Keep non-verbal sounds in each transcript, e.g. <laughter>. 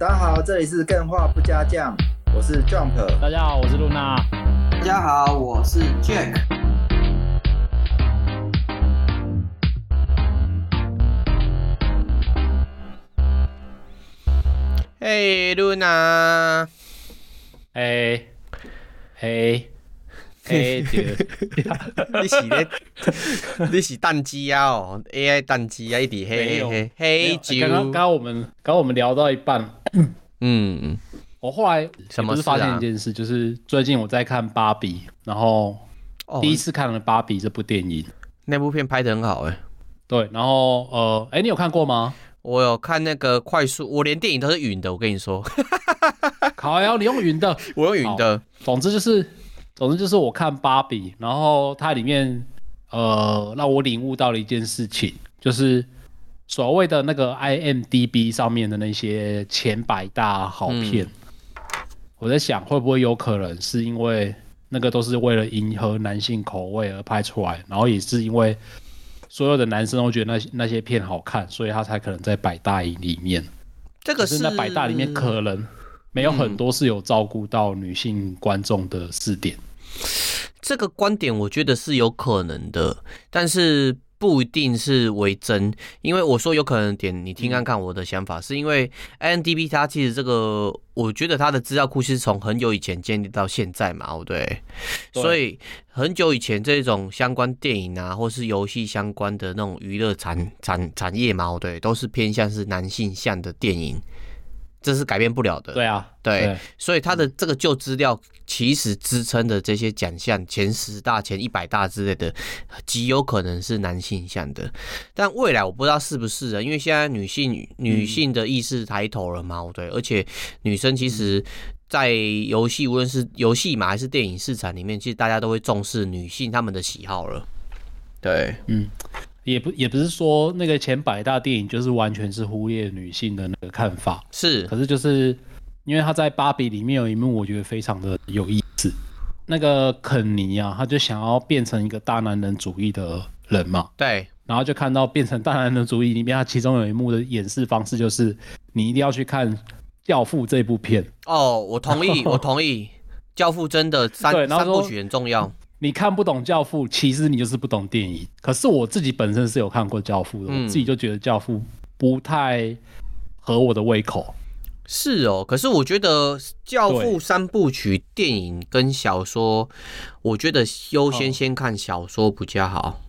大家好，这里是更画不加酱，我是 Jump。大家好，我是露娜。大家好，我是 Jack。<laughs> <laughs> 嘿，露娜。嘿，嘿，嘿，你是咧？你是蛋鸡啊？哦，AI 蛋鸡啊，一滴嘿嘿嘿啾。刚刚刚刚我们刚刚我们聊到一半，嗯，我后来什么是发现一件事，就是最近我在看《芭比》，然后第一次看了《芭比》这部电影，那部片拍的很好哎。对，然后呃，哎，你有看过吗？我有看那个快速，我连电影都是云的，我跟你说。<laughs> 好呀，你用云的，我用云的。总之就是，总之就是我看芭比，然后它里面呃让我领悟到了一件事情，就是所谓的那个 IMDB 上面的那些前百大好片，嗯、我在想会不会有可能是因为那个都是为了迎合男性口味而拍出来，然后也是因为。所有的男生都觉得那些那些片好看，所以他才可能在百大里面。这个是，是那百大里面可能没有很多是有照顾到女性观众的视点。嗯，这个观点我觉得是有可能的，但是。不一定是为真，因为我说有可能点，你听看看我的想法，嗯、是因为 IMDB 它其实这个，我觉得它的资料库是从很久以前建立到现在嘛，对，对，所以很久以前这种相关电影啊，或是游戏相关的那种娱乐产产产业嘛，对，都是偏向是男性向的电影。这是改变不了的。对啊，对，对，所以他的这个旧资料其实支撑的这些奖项前十大、前一百大之类的，极有可能是男性向的。但未来我不知道是不是啊，因为现在女性女性的意识抬头了嘛，对，而且女生其实，在游戏无论是游戏嘛还是电影市场里面，其实大家都会重视女性她们的喜好了。对，嗯。也不也不是说那个前百大电影就是完全是忽略女性的那个看法，是，可是就是因为他在芭比里面有一幕，我觉得非常的有意思。那个肯尼啊，他就想要变成一个大男人主义的人嘛，对，然后就看到变成大男人主义里面，他其中有一幕的演示方式就是你一定要去看《教父》这部片。哦，我同意，<laughs> 我同意，《教父》真的三三部曲很重要。你看不懂《教父》，其实你就是不懂电影。可是我自己本身是有看过《教父》的，嗯，我自己就觉得《教父》不太合我的胃口。是哦，可是我觉得《教父》三部曲电影跟小说，我觉得优先先看小说比较好。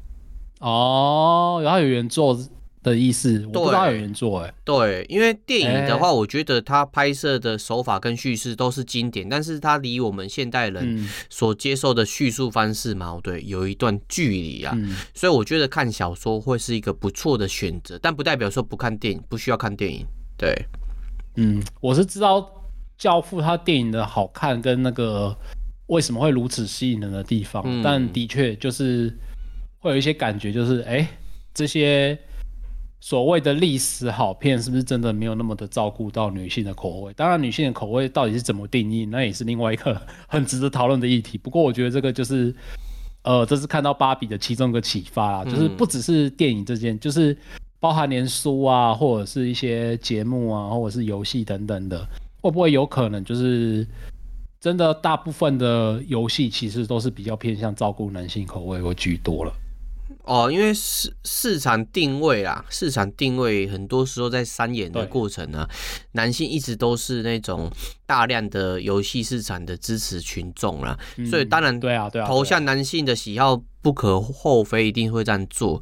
哦，然后有原作。的意思，我不知道有人做哎。对，因为电影的话，我觉得它拍摄的手法跟叙事都是经典，但是它离我们现代人所接受的叙述方式嘛，对，有一段距离啊。所以我觉得看小说会是一个不错的选择，但不代表说不看电影，不需要看电影。对，嗯，我是知道《教父》它电影的好看跟那个为什么会如此吸引人的地方，但的确就是会有一些感觉，就是哎，这些。所谓的历史好片是不是真的没有那么的照顾到女性的口味？当然，女性的口味到底是怎么定义，那也是另外一个很值得讨论的议题。不过，我觉得这个就是，<laughs> 呃，这是看到芭比的其中一个启发啦，就是不只是电影这件，就是包含连书啊，或者是一些节目啊，或者是游戏等等的，会不会有可能就是真的大部分的游戏其实都是比较偏向照顾男性口味为居多了？哦，因为市市场定位啦，市场定位很多时候在三眼的过程呢，男性一直都是那种大量的游戏市场的支持群众啦，嗯，所以当然对啊对啊，投向男性的喜好不可厚非，一定会这样做，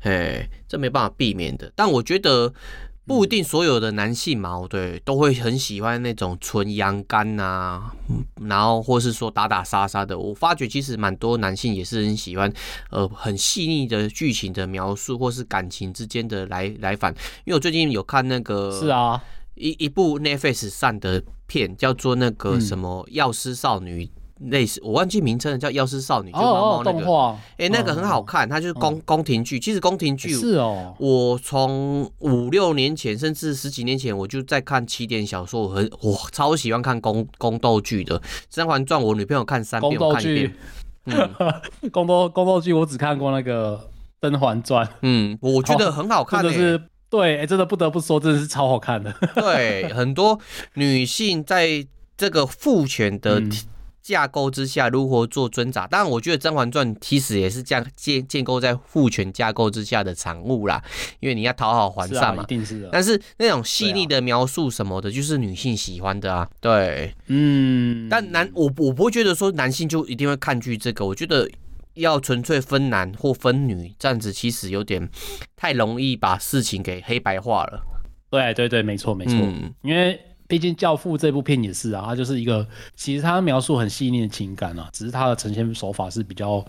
哎，这没办法避免的。但我觉得。不一定所有的男性嘛，对，都会很喜欢那种纯阳刚呐，然后或是说打打杀杀的。我发觉其实蛮多男性也是很喜欢，呃，很细腻的剧情的描述，或是感情之间的来来返。因为我最近有看那个，是啊，一一部 Netflix 上的片，叫做那个什么《药师少女》。类似我忘记名称了，叫《药师少女》就猫猫那个，哎、欸，那个很好看，它就是宫宫廷剧。其实宫廷剧是哦，我从五六年前甚至十几年前我就在看起点小说，我很我超喜欢看宫宫斗剧的《甄嬛传》，我女朋友看三遍，我看一遍。<laughs> 嗯，宫斗宫斗剧我只看过那个《甄嬛传》，嗯，我觉得很好看，欸，真的是对，哎，真的不得不说，真的是超好看的。对，很多女性在这个父权的。嗯架构之下如何做挣扎？当然，我觉得《甄嬛传》其实也是这样建建构在父权架构之下的产物啦。因为你要讨好皇上嘛，一定是的。但是那种细腻的描述什么的，就是女性喜欢的啊。对，嗯。但男我我不会觉得说男性就一定会抗拒这个。我觉得要纯粹分男或分女，这样子其实有点太容易把事情给黑白化了。对对对，没错没错，嗯、因为。毕竟《教父》这部片也是啊，它就是一个，其实它描述很细腻的情感啊，只是它的呈现手法是比较。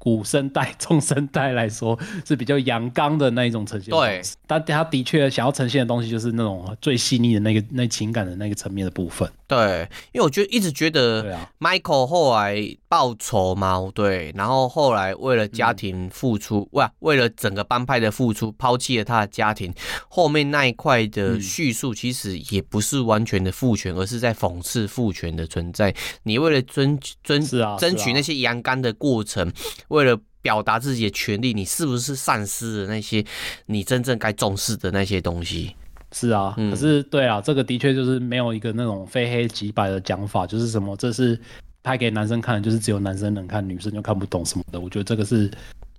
古生代、<laughs> 中生代来说是比较阳刚的那一种呈现对，但他的确想要呈现的东西就是那种最细腻的那个、那情感的那个层面的部分。对，因为我觉得一直觉得，Michael 后来报仇嘛，对，然后后来为了家庭付出，哇、嗯，为了整个帮派的付出，抛弃了他的家庭，后面那一块的叙述其实也不是完全的父权，而是在讽刺父权的存在。你为了争争是啊，争取那些阳刚的过程。为了表达自己的权利，你是不是丧失了那些你真正该重视的那些东西？是啊，嗯、可是对啊，这个的确就是没有一个那种非黑即白的讲法，就是什么这是拍给男生看的，就是只有男生能看，女生就看不懂什么的。我觉得这个是。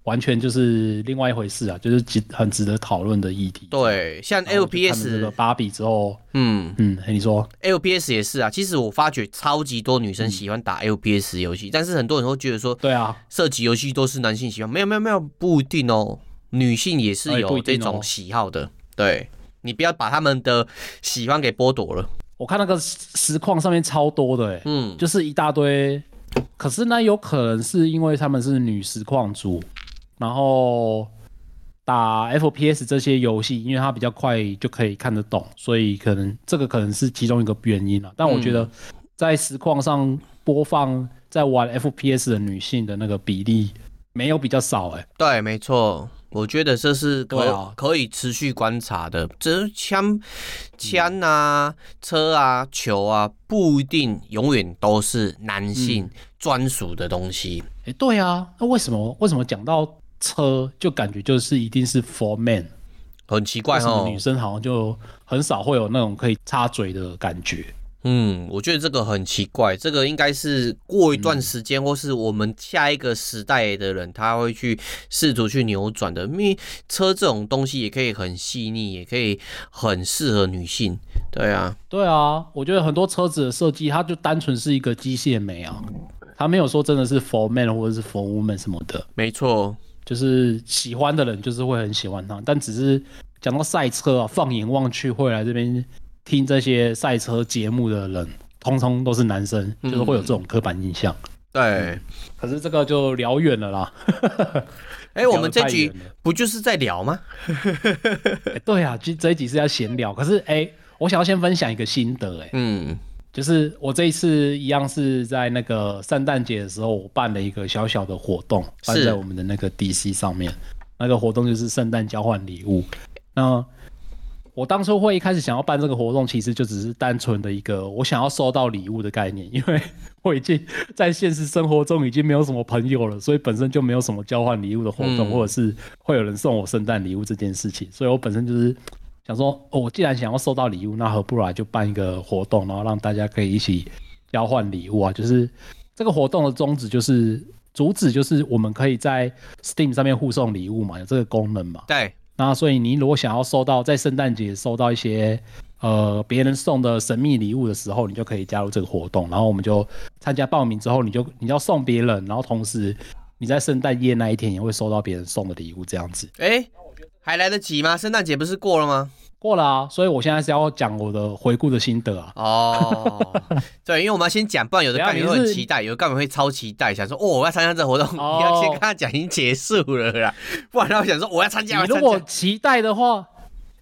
完全就是另外一回事啊，就是值很值得讨论的议题。对，像 LPS 这个芭比之后，嗯嗯，你说 LPS 也是啊。其实我发觉超级多女生喜欢打 LPS 游戏，嗯，但是很多人都觉得说，对啊，射击游戏都是男性喜欢，没有没有没有，不一定哦，女性也是有这种喜好的。对，你不要把他们的喜欢给剥夺了。我看那个实况上面超多的，哎，嗯，就是一大堆。可是那有可能是因为他们是女实况主。然后打 FPS 这些游戏，因为它比较快就可以看得懂，所以可能这个可能是其中一个原因了。但我觉得在实况上播放在玩 FPS 的女性的那个比例没有比较少，哎，对，没错，我觉得这是可、啊、可以持续观察的。这枪枪啊、车啊、球啊，不一定永远都是男性专属的东西。哎、嗯，对啊，那为什么为什么讲到？车就感觉就是一定是 for man，很奇怪哦。女生好像就很少会有那种可以插嘴的感觉。嗯，我觉得这个很奇怪。这个应该是过一段时间，或是我们下一个时代的人，他会去试图去扭转的。因为车这种东西也可以很细腻，也可以很适合女性。对啊，对啊，我觉得很多车子的设计，它就单纯是一个机械美啊，它没有说真的是 for man 或者是 for woman 什么的。没错。就是喜欢的人，就是会很喜欢它。但只是讲到赛车啊，放眼望去，会来这边听这些赛车节目的人，通通都是男生，就是会有这种刻板印象。嗯、对、嗯，可是这个就聊远了啦。<laughs> 哎、欸，我们这集不就是在聊吗？欸、<laughs> 对啊，这这一集是要闲聊。可是哎、欸，我想要先分享一个心得、欸。哎，嗯。就是我这一次一样是在那个圣诞节的时候，我办了一个小小的活动，办在我们的那个 DC 上面。那个活动就是圣诞交换礼物。那我当初会一开始想要办这个活动，其实就只是单纯的一个我想要收到礼物的概念，因为 <laughs> 我已经在现实生活中已经没有什么朋友了，所以本身就没有什么交换礼物的活动，或者是会有人送我圣诞礼物这件事情，所以我本身就是。想说，哦，我既然想要收到礼物，那何不来就办一个活动，然后让大家可以一起交换礼物啊？就是这个活动的宗旨就是主旨就是我们可以在 Steam 上面互送礼物嘛，有这个功能嘛？对。那所以你如果想要收到在圣诞节收到一些呃别人送的神秘礼物的时候，你就可以加入这个活动，然后我们就参加报名之后，你就你要送别人，然后同时你在圣诞夜那一天也会收到别人送的礼物，这样子。哎、还来得及吗？圣诞节不是过了吗？过了啊，所以我现在是要讲我的回顾的心得啊。哦，<laughs> 对，因为我们要先讲，不然有的干员会很期待，有的干员会超期待，想说哦，我要参加这个活动，哦、你要先跟他讲已经结束了啦，不然他会想说我要参加。你如果期待的话，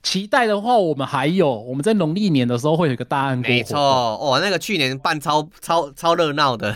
期待的话，我们还有我们在农历年的时候会有一个大案，没错哦，那个去年办超超超热闹的，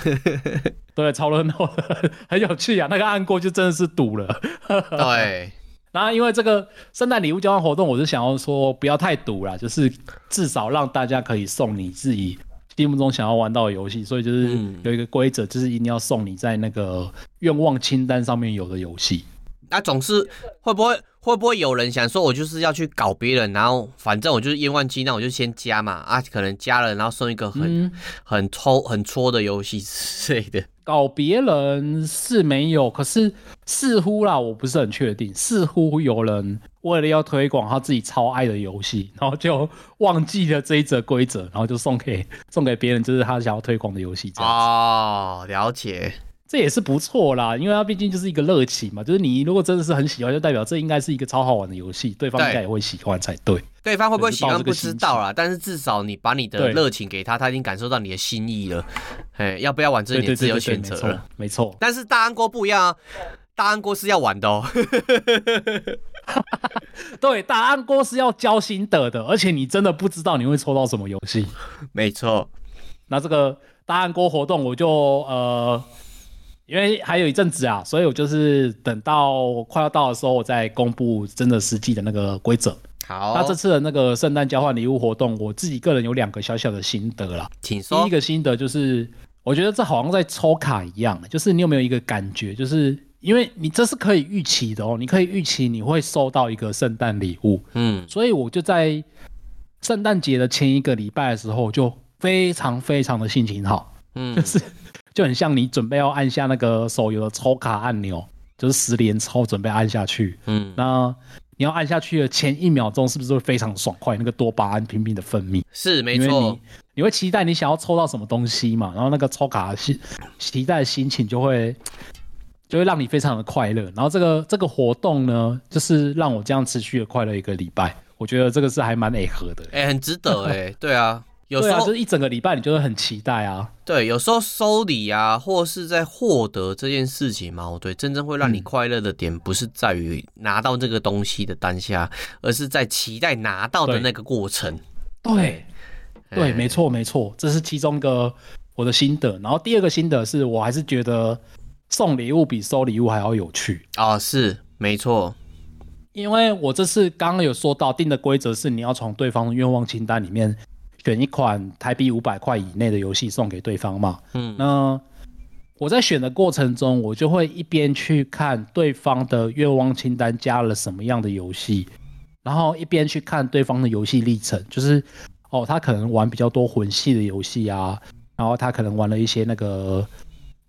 对，超热闹的，<laughs> 很有趣啊，那个案过就真的是赌了，<laughs> 对。然后因为这个圣诞礼物交换活动，我是想要说不要太赌啦，就是至少让大家可以送你自己心目中想要玩到的游戏，所以就是有一个规则，就是一定要送你在那个愿望清单上面有的游戏。那总是会不会会不会有人想说，我就是要去搞别人，然后反正我就是验万机，那我就先加嘛啊，可能加了，然后送一个很、嗯、很抽很戳的游戏之类的。搞别人是没有，可是似乎啦，我不是很确定，似乎有人为了要推广他自己超爱的游戏，然后就忘记了这一则规则，然后就送给送给别人，就是他想要推广的游戏这样子。哦，了解。这也是不错啦，因为它毕竟就是一个热情嘛，就是你如果真的是很喜欢，就代表这应该是一个超好玩的游戏，对方应该也会喜欢才对。对方会不会喜欢不知道啦，但是至少你把你的热情给他，他已经感受到你的心意了。哎，要不要玩这是你自由选择了，没错。但是大安锅不一样啊，大安锅是要玩的哦。<laughs> 对，大安锅是要交心得的，而且你真的不知道你会抽到什么游戏。没错。那这个大安锅活动，我就呃。因为还有一阵子啊，所以我就是等到快要到的时候，我再公布真的实际的那个规则。好，那这次的那个圣诞交换礼物活动，我自己个人有两个小小的心得啦。请说。第一个心得就是，我觉得这好像在抽卡一样，就是你有没有一个感觉，就是因为你这是可以预期的哦，你可以预期你会收到一个圣诞礼物。嗯，所以我就在圣诞节的前一个礼拜的时候，就非常非常的心情好。嗯，就是。就很像你准备要按下那个手游的抽卡按钮，就是十连抽准备按下去。嗯，那你要按下去的前一秒钟，是不是会非常爽快？那个多巴胺频频的分泌，是没错。你你会期待你想要抽到什么东西嘛？然后那个抽卡的心期待的心情就会就会让你非常的快乐。然后这个这个活动呢，就是让我这样持续的快乐一个礼拜。我觉得这个是还蛮合的，哎、欸，很值得哎、欸，对啊。有时候、啊、就是一整个礼拜，你就会很期待啊。对，有时候收礼啊，或是在获得这件事情嘛，对，真正会让你快乐的点，不是在于拿到这个东西的当下，而是在期待拿到的那个过程。对，对，对，没错，没错，这是其中一个我的心得。然后第二个心得是我还是觉得送礼物比收礼物还要有趣啊、哦，是没错，因为我这次刚刚有说到定的规则是你要从对方的愿望清单里面。选一款台币五百块以内的游戏送给对方嘛？嗯，那我在选的过程中，我就会一边去看对方的愿望清单加了什么样的游戏，然后一边去看对方的游戏历程，就是哦，他可能玩比较多魂系的游戏啊，然后他可能玩了一些那个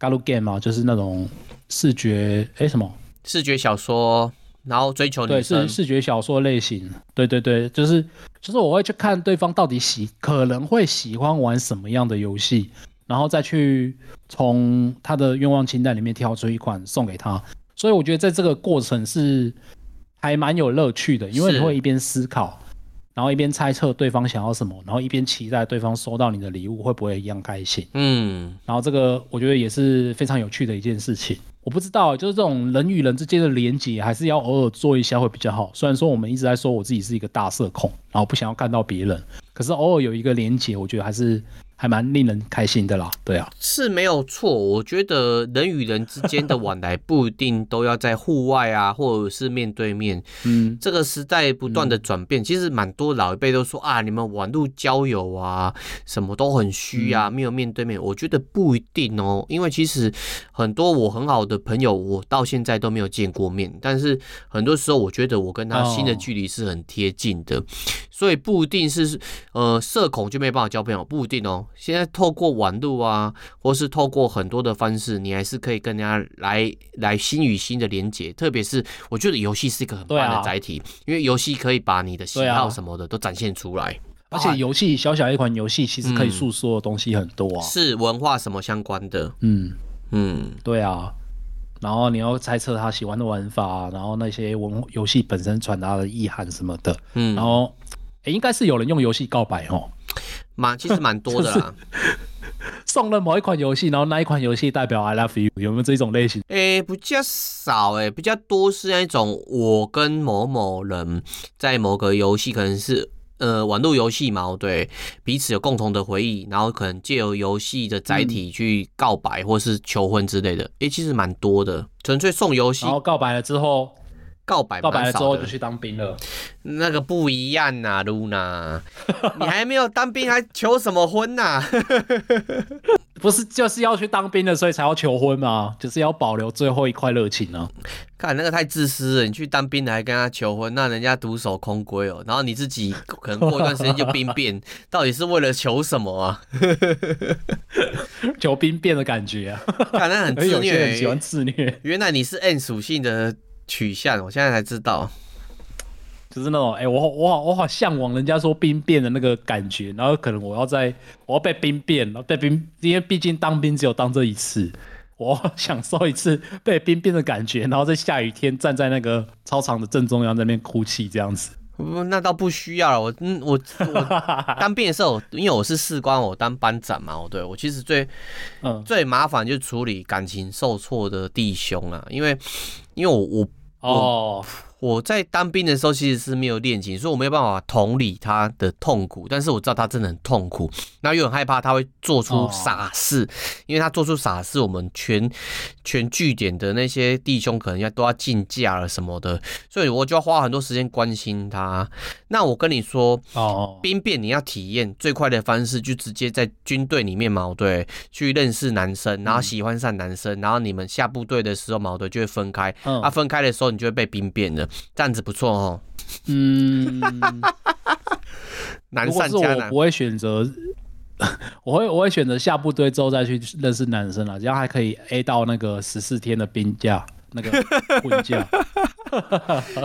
galgame 嘛，就是那种视觉哎、欸、什么视觉小说。然后追求女生，对，是视觉小说类型，对对对，就是就是我会去看对方到底喜可能会喜欢玩什么样的游戏，然后再去从他的愿望清单里面挑出一款送给他。所以我觉得在这个过程是还蛮有乐趣的，因为你会一边思考，然后一边猜测对方想要什么，然后一边期待对方收到你的礼物会不会一样开心。嗯，然后这个我觉得也是非常有趣的一件事情。我不知道，就是这种人与人之间的连接，还是要偶尔做一下会比较好。虽然说我们一直在说我自己是一个大社恐，然后不想要看到别人，可是偶尔有一个连接，我觉得还是。还蛮令人开心的啦，对啊，是没有错。我觉得人与人之间的往来不一定都要在户外啊，或者是面对面。嗯，这个时代不断的转变，嗯、其实蛮多老一辈都说啊，你们网络交友啊，什么都很虚啊，没有面对面。我觉得不一定哦，因为其实很多我很好的朋友，我到现在都没有见过面，但是很多时候我觉得我跟他心的距离是很贴近的，哦、所以不一定是呃社恐就没办法交朋友，不一定哦。现在透过网络啊，或是透过很多的方式，你还是可以跟人家来来心与心的连接。特别是我觉得游戏是一个很棒的载体，啊、因为游戏可以把你的喜好什么的都展现出来。而且游戏小小一款游戏，其实可以诉说的东西很多啊，嗯、是文化什么相关的。嗯嗯，对啊。然后你要猜测他喜欢的玩法，然后那些文游戏本身传达的意涵什么的。嗯，然后诶应该是有人用游戏告白哦。蛮其实蛮多的啦，送了某一款游戏，然后那一款游戏代表 I love you，有没有这种类型？诶、欸，比较少诶、欸，比较多是那种我跟某某人在某个游戏，可能是呃网络游戏嘛，对，彼此有共同的回忆，然后可能借由游戏的载体去告白或是求婚之类的。诶、欸，其实蛮多的，纯粹送游戏，然后告白了之后。告白，告白了之后就去当兵了，那个不一样呐、啊，露娜，你还没有当兵还求什么婚呐、啊？<laughs> 不是就是要去当兵的，所以才要求婚吗？就是要保留最后一块热情呢？看那个太自私了，你去当兵的还跟他求婚，那人家独守空闺哦。然后你自己可能过一段时间就兵变，<laughs> 到底是为了求什么啊？<laughs> 求兵变的感觉啊！看那很自虐，很喜欢自虐。原来你是 N 属性的取向，我现在才知道。就是那种，哎、我我好我好向往人家说兵变的那个感觉，然后可能我要在，我要被兵变，然后被兵，因为毕竟当兵只有当这一次，我享受一次被兵变的感觉，然后在下雨天站在那个操场的正中央那边哭泣这样子。那倒不需要了，我嗯我我 <laughs> 当兵的时候，因为我是士官，我当班长嘛，我对我其实最嗯最麻烦就是处理感情受挫的弟兄啊，因为因为我我哦。我在当兵的时候其实是没有恋情，所以我没有办法同理他的痛苦。但是我知道他真的很痛苦，然后又很害怕他会做出傻事，因为他做出傻事，我们全全据点的那些弟兄可能要都要进价了什么的，所以我就要花很多时间关心他。那我跟你说，哦，兵变你要体验最快的方式，就直接在军队里面矛，对，去认识男生，然后喜欢上男生，然后你们下部队的时候矛盾，就会分开。啊，分开的时候你就会被兵变了。这样子不错哦。嗯，<laughs> 难上加难。我不会选择，<laughs> 我会我会选择下部队之后再去认识男生了，这样还可以 A 到那个十四天的冰假，那个 <laughs> 婚假。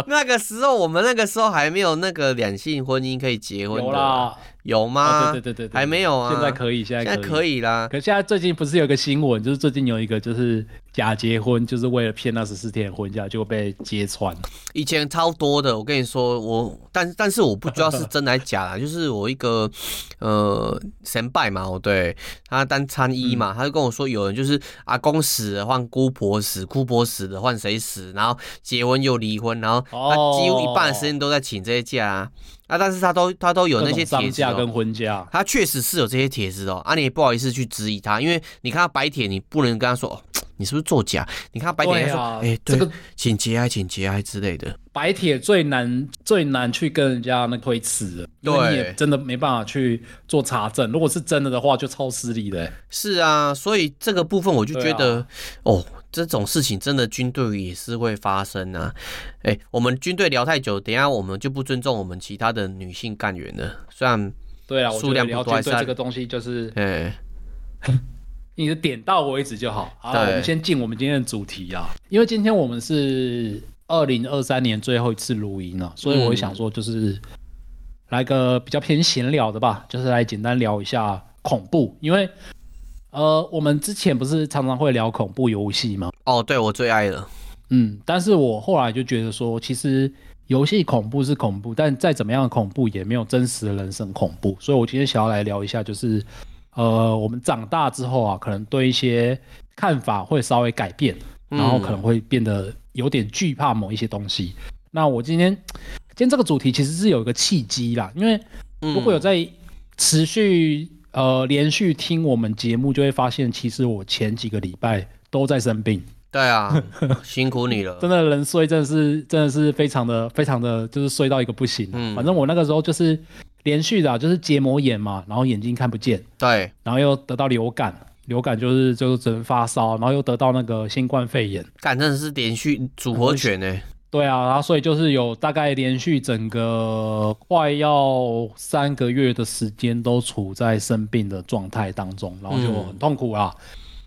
那个时候我们那个时候还没有那个两性婚姻可以结婚的。有吗？对对对对，还没有啊。现在可以，现在现在，可以啦。可现在最近不是有个新闻，就是最近有一个就是假结婚，就是为了骗那十四天的婚假就被揭穿。以前超多的，我跟你说，我但但是我不知道是真还是假啦。<laughs> 就是我一个呃神拜嘛，我对他当参议嘛，他就跟我说，有人就是阿公死了换姑婆死，姑婆死了换谁死，然后结婚又离婚，然后他几乎一半的时间都在请这些假啊。啊！但是他都他都有那些帖子、喔、跟婚假，他确实是有这些帖子哦。啊，你也不好意思去质疑他，因为你看他白铁，你不能跟他说哦，你是不是作假？你看他白帖，他说哎、啊欸，这个请节哀，请节哀之类的。白铁最难最难去跟人家那推辞了，对，因为你也真的没办法去做查证。如果是真的的话，就超失礼的。是啊，所以这个部分我就觉得、啊、哦。这种事情真的军队也是会发生啊！哎，我们军队聊太久，等一下我们就不尊重我们其他的女性干员了。虽然对啊，数量不多，这个东西就是，哎，<laughs> 你的点到为止就好。好，我们先进我们今天的主题啊，因为今天我们是二零二三年最后一次录音了，所以我想说就是来个比较偏闲聊的吧，就是来简单聊一下恐怖，因为。呃，我们之前不是常常会聊恐怖游戏吗？哦，对，我最爱了。嗯，但是我后来就觉得说，其实游戏恐怖是恐怖，但再怎么样的恐怖也没有真实的人生恐怖。所以我今天想要来聊一下，就是呃，我们长大之后啊，可能对一些看法会稍微改变，然后可能会变得有点惧怕某一些东西。嗯、那我今天今天这个主题其实是有一个契机啦，因为如果有在持续。呃，连续听我们节目就会发现，其实我前几个礼拜都在生病。对啊，<laughs> 辛苦你了。真的人睡，真的是真的是非常的非常的就是睡到一个不行。嗯，反正我那个时候就是连续的，就是结膜炎嘛，然后眼睛看不见。对，然后又得到流感，流感就是就是只能发烧，然后又得到那个新冠肺炎。感真的是连续组合拳呢。对啊，然后所以就是有大概连续整个快要三个月的时间都处在生病的状态当中，然后就很痛苦啊，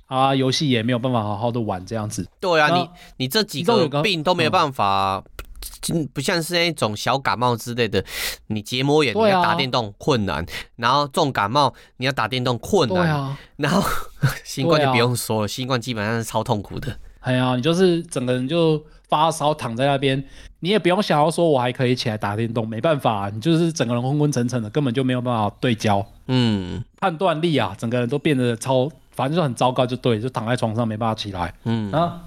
嗯、啊，游戏也没有办法好好的玩这样子。对啊，你你这几个病都没有办法，嗯、不像是那种小感冒之类的，你结膜炎你要打电动困难，啊、然后重感冒你要打电动困难，啊、然后 <laughs> 新冠就不用说了，啊、新冠基本上是超痛苦的。哎呀，你就是整个人就。发烧躺在那边，你也不用想要说，我还可以起来打电动，没办法、啊，你就是整个人昏昏沉沉的，根本就没有办法对焦，嗯，判断力啊，整个人都变得超，反正就很糟糕，就对，就躺在床上没办法起来，嗯。啊，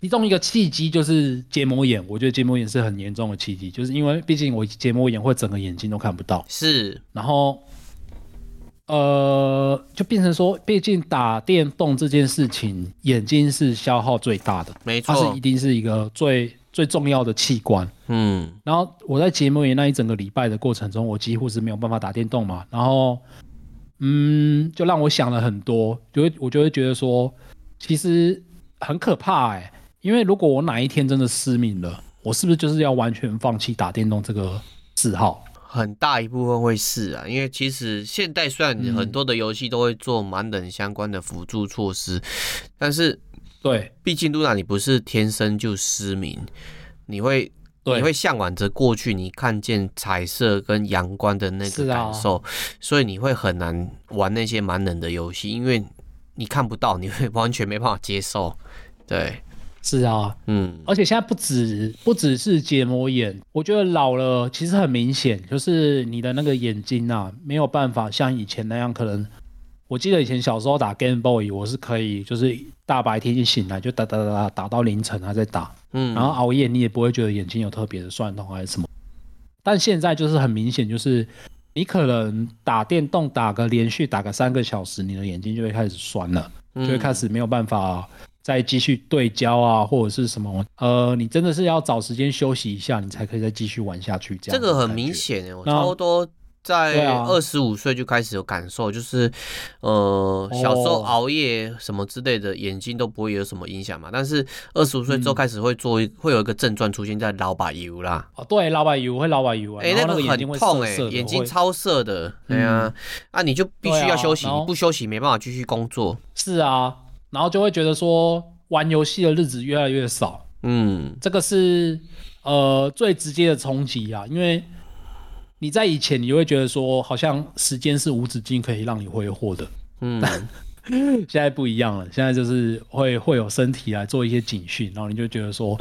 其中一个契机就是结膜炎，我觉得结膜炎是很严重的契机，就是因为毕竟我结膜炎会整个眼睛都看不到，是，然后。呃，就变成说，毕竟打电动这件事情，眼睛是消耗最大的，没错，它是一定是一个最最重要的器官。嗯，然后我在结膜炎那一整个礼拜的过程中，我几乎是没有办法打电动嘛。然后，嗯，就让我想了很多，就会我就会觉得说，其实很可怕哎、欸，因为如果我哪一天真的失明了，我是不是就是要完全放弃打电动这个嗜好？很大一部分会是啊，因为其实现代虽然很多的游戏都会做盲人相关的辅助措施，嗯、但是对，毕竟露娜你不是天生就失明，你会你会向往着过去你看见彩色跟阳光的那个感受，啊、所以你会很难玩那些盲人的游戏，因为你看不到，你会完全没办法接受，对。是啊，嗯，而且现在不止不只是结膜炎，我觉得老了其实很明显，就是你的那个眼睛啊，没有办法像以前那样。可能我记得以前小时候打 Game Boy，我是可以就是大白天一醒来就打打打打打到凌晨还在打，嗯，然后熬夜你也不会觉得眼睛有特别的酸痛还是什么。但现在就是很明显，就是你可能打电动打个连续打个三个小时，你的眼睛就会开始酸了，就会开始没有办法。再继续对焦啊，或者是什么？呃，你真的是要找时间休息一下，你才可以再继续玩下去。这样，这个很明显诶，我差不多在二十五岁就开始有感受，就是呃，小时候熬夜什么之类的，眼睛都不会有什么影响嘛。但是二十五岁之后开始会做，会有一个症状出现在老把油啦。哦，对，老把油会老把油啊，哎，那个很痛哎，眼睛超涩的。对啊，啊，你就必须要休息，你不休息没办法继续工作。是啊。然后就会觉得说，玩游戏的日子越来越少，嗯，这个是呃最直接的冲击啊，因为你在以前你会觉得说，好像时间是无止境可以让你挥霍的，嗯，<laughs> 现在不一样了，现在就是会会有身体来做一些警讯，然后你就觉得说，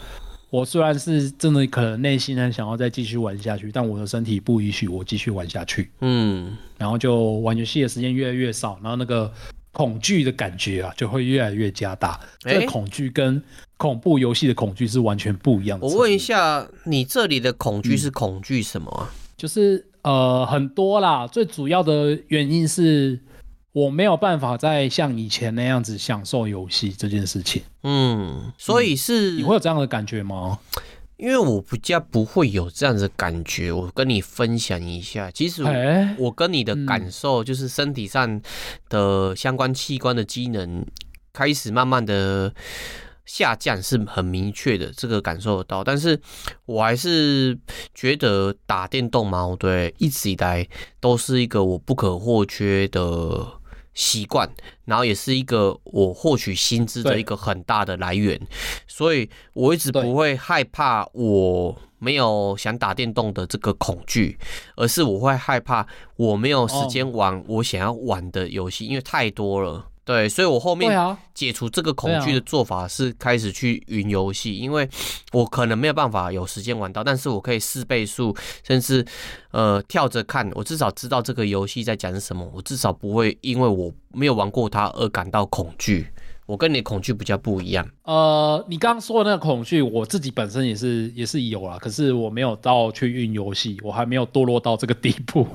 我虽然是真的可能内心很想要再继续玩下去，但我的身体不允许我继续玩下去，嗯，然后就玩游戏的时间越来越少，然后那个。恐惧的感觉啊，就会越来越加大。这个恐惧跟恐怖游戏的恐惧是完全不一样的。我问一下，你这里的恐惧是恐惧什么啊？嗯，就是呃很多啦，最主要的原因是我没有办法再像以前那样子享受游戏这件事情。嗯，所以是，嗯，你会有这样的感觉吗？因为我比较不会有这样子的感觉，我跟你分享一下。其实我跟你的感受就是身体上的相关器官的机能开始慢慢的下降，是很明确的，这个感受得到。但是我还是觉得打电动嘛，对，一直以来都是一个我不可或缺的。习惯，然后也是一个我获取薪资的一个很大的来源，所以我一直不会害怕我没有想打电动的这个恐惧，而是我会害怕我没有时间玩我想要玩的游戏，因为太多了。对，所以我后面解除这个恐惧的做法是开始去云游戏，因为我可能没有办法有时间玩到，但是我可以四倍速，甚至呃跳着看，我至少知道这个游戏在讲什么，我至少不会因为我没有玩过它而感到恐惧。我跟你恐惧比较不一样。呃，你刚刚说的那个恐惧，我自己本身也是也是有啦，可是我没有到去运游戏，我还没有堕落到这个地步。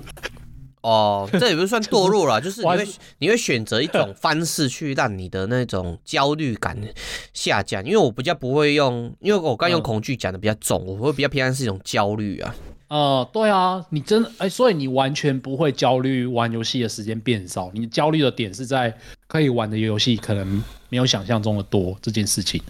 哦，这也不算堕落啦，<laughs> 就是你会你会选择一种 <laughs> 方式去让你的那种焦虑感下降，因为我比较不会用，因为我刚用恐惧讲的比较重，我会比较偏向是一种焦虑啊。呃，对啊，你真哎、欸，所以你完全不会焦虑玩游戏的时间变少，你焦虑的点是在可以玩的游戏可能没有想象中的多这件事情。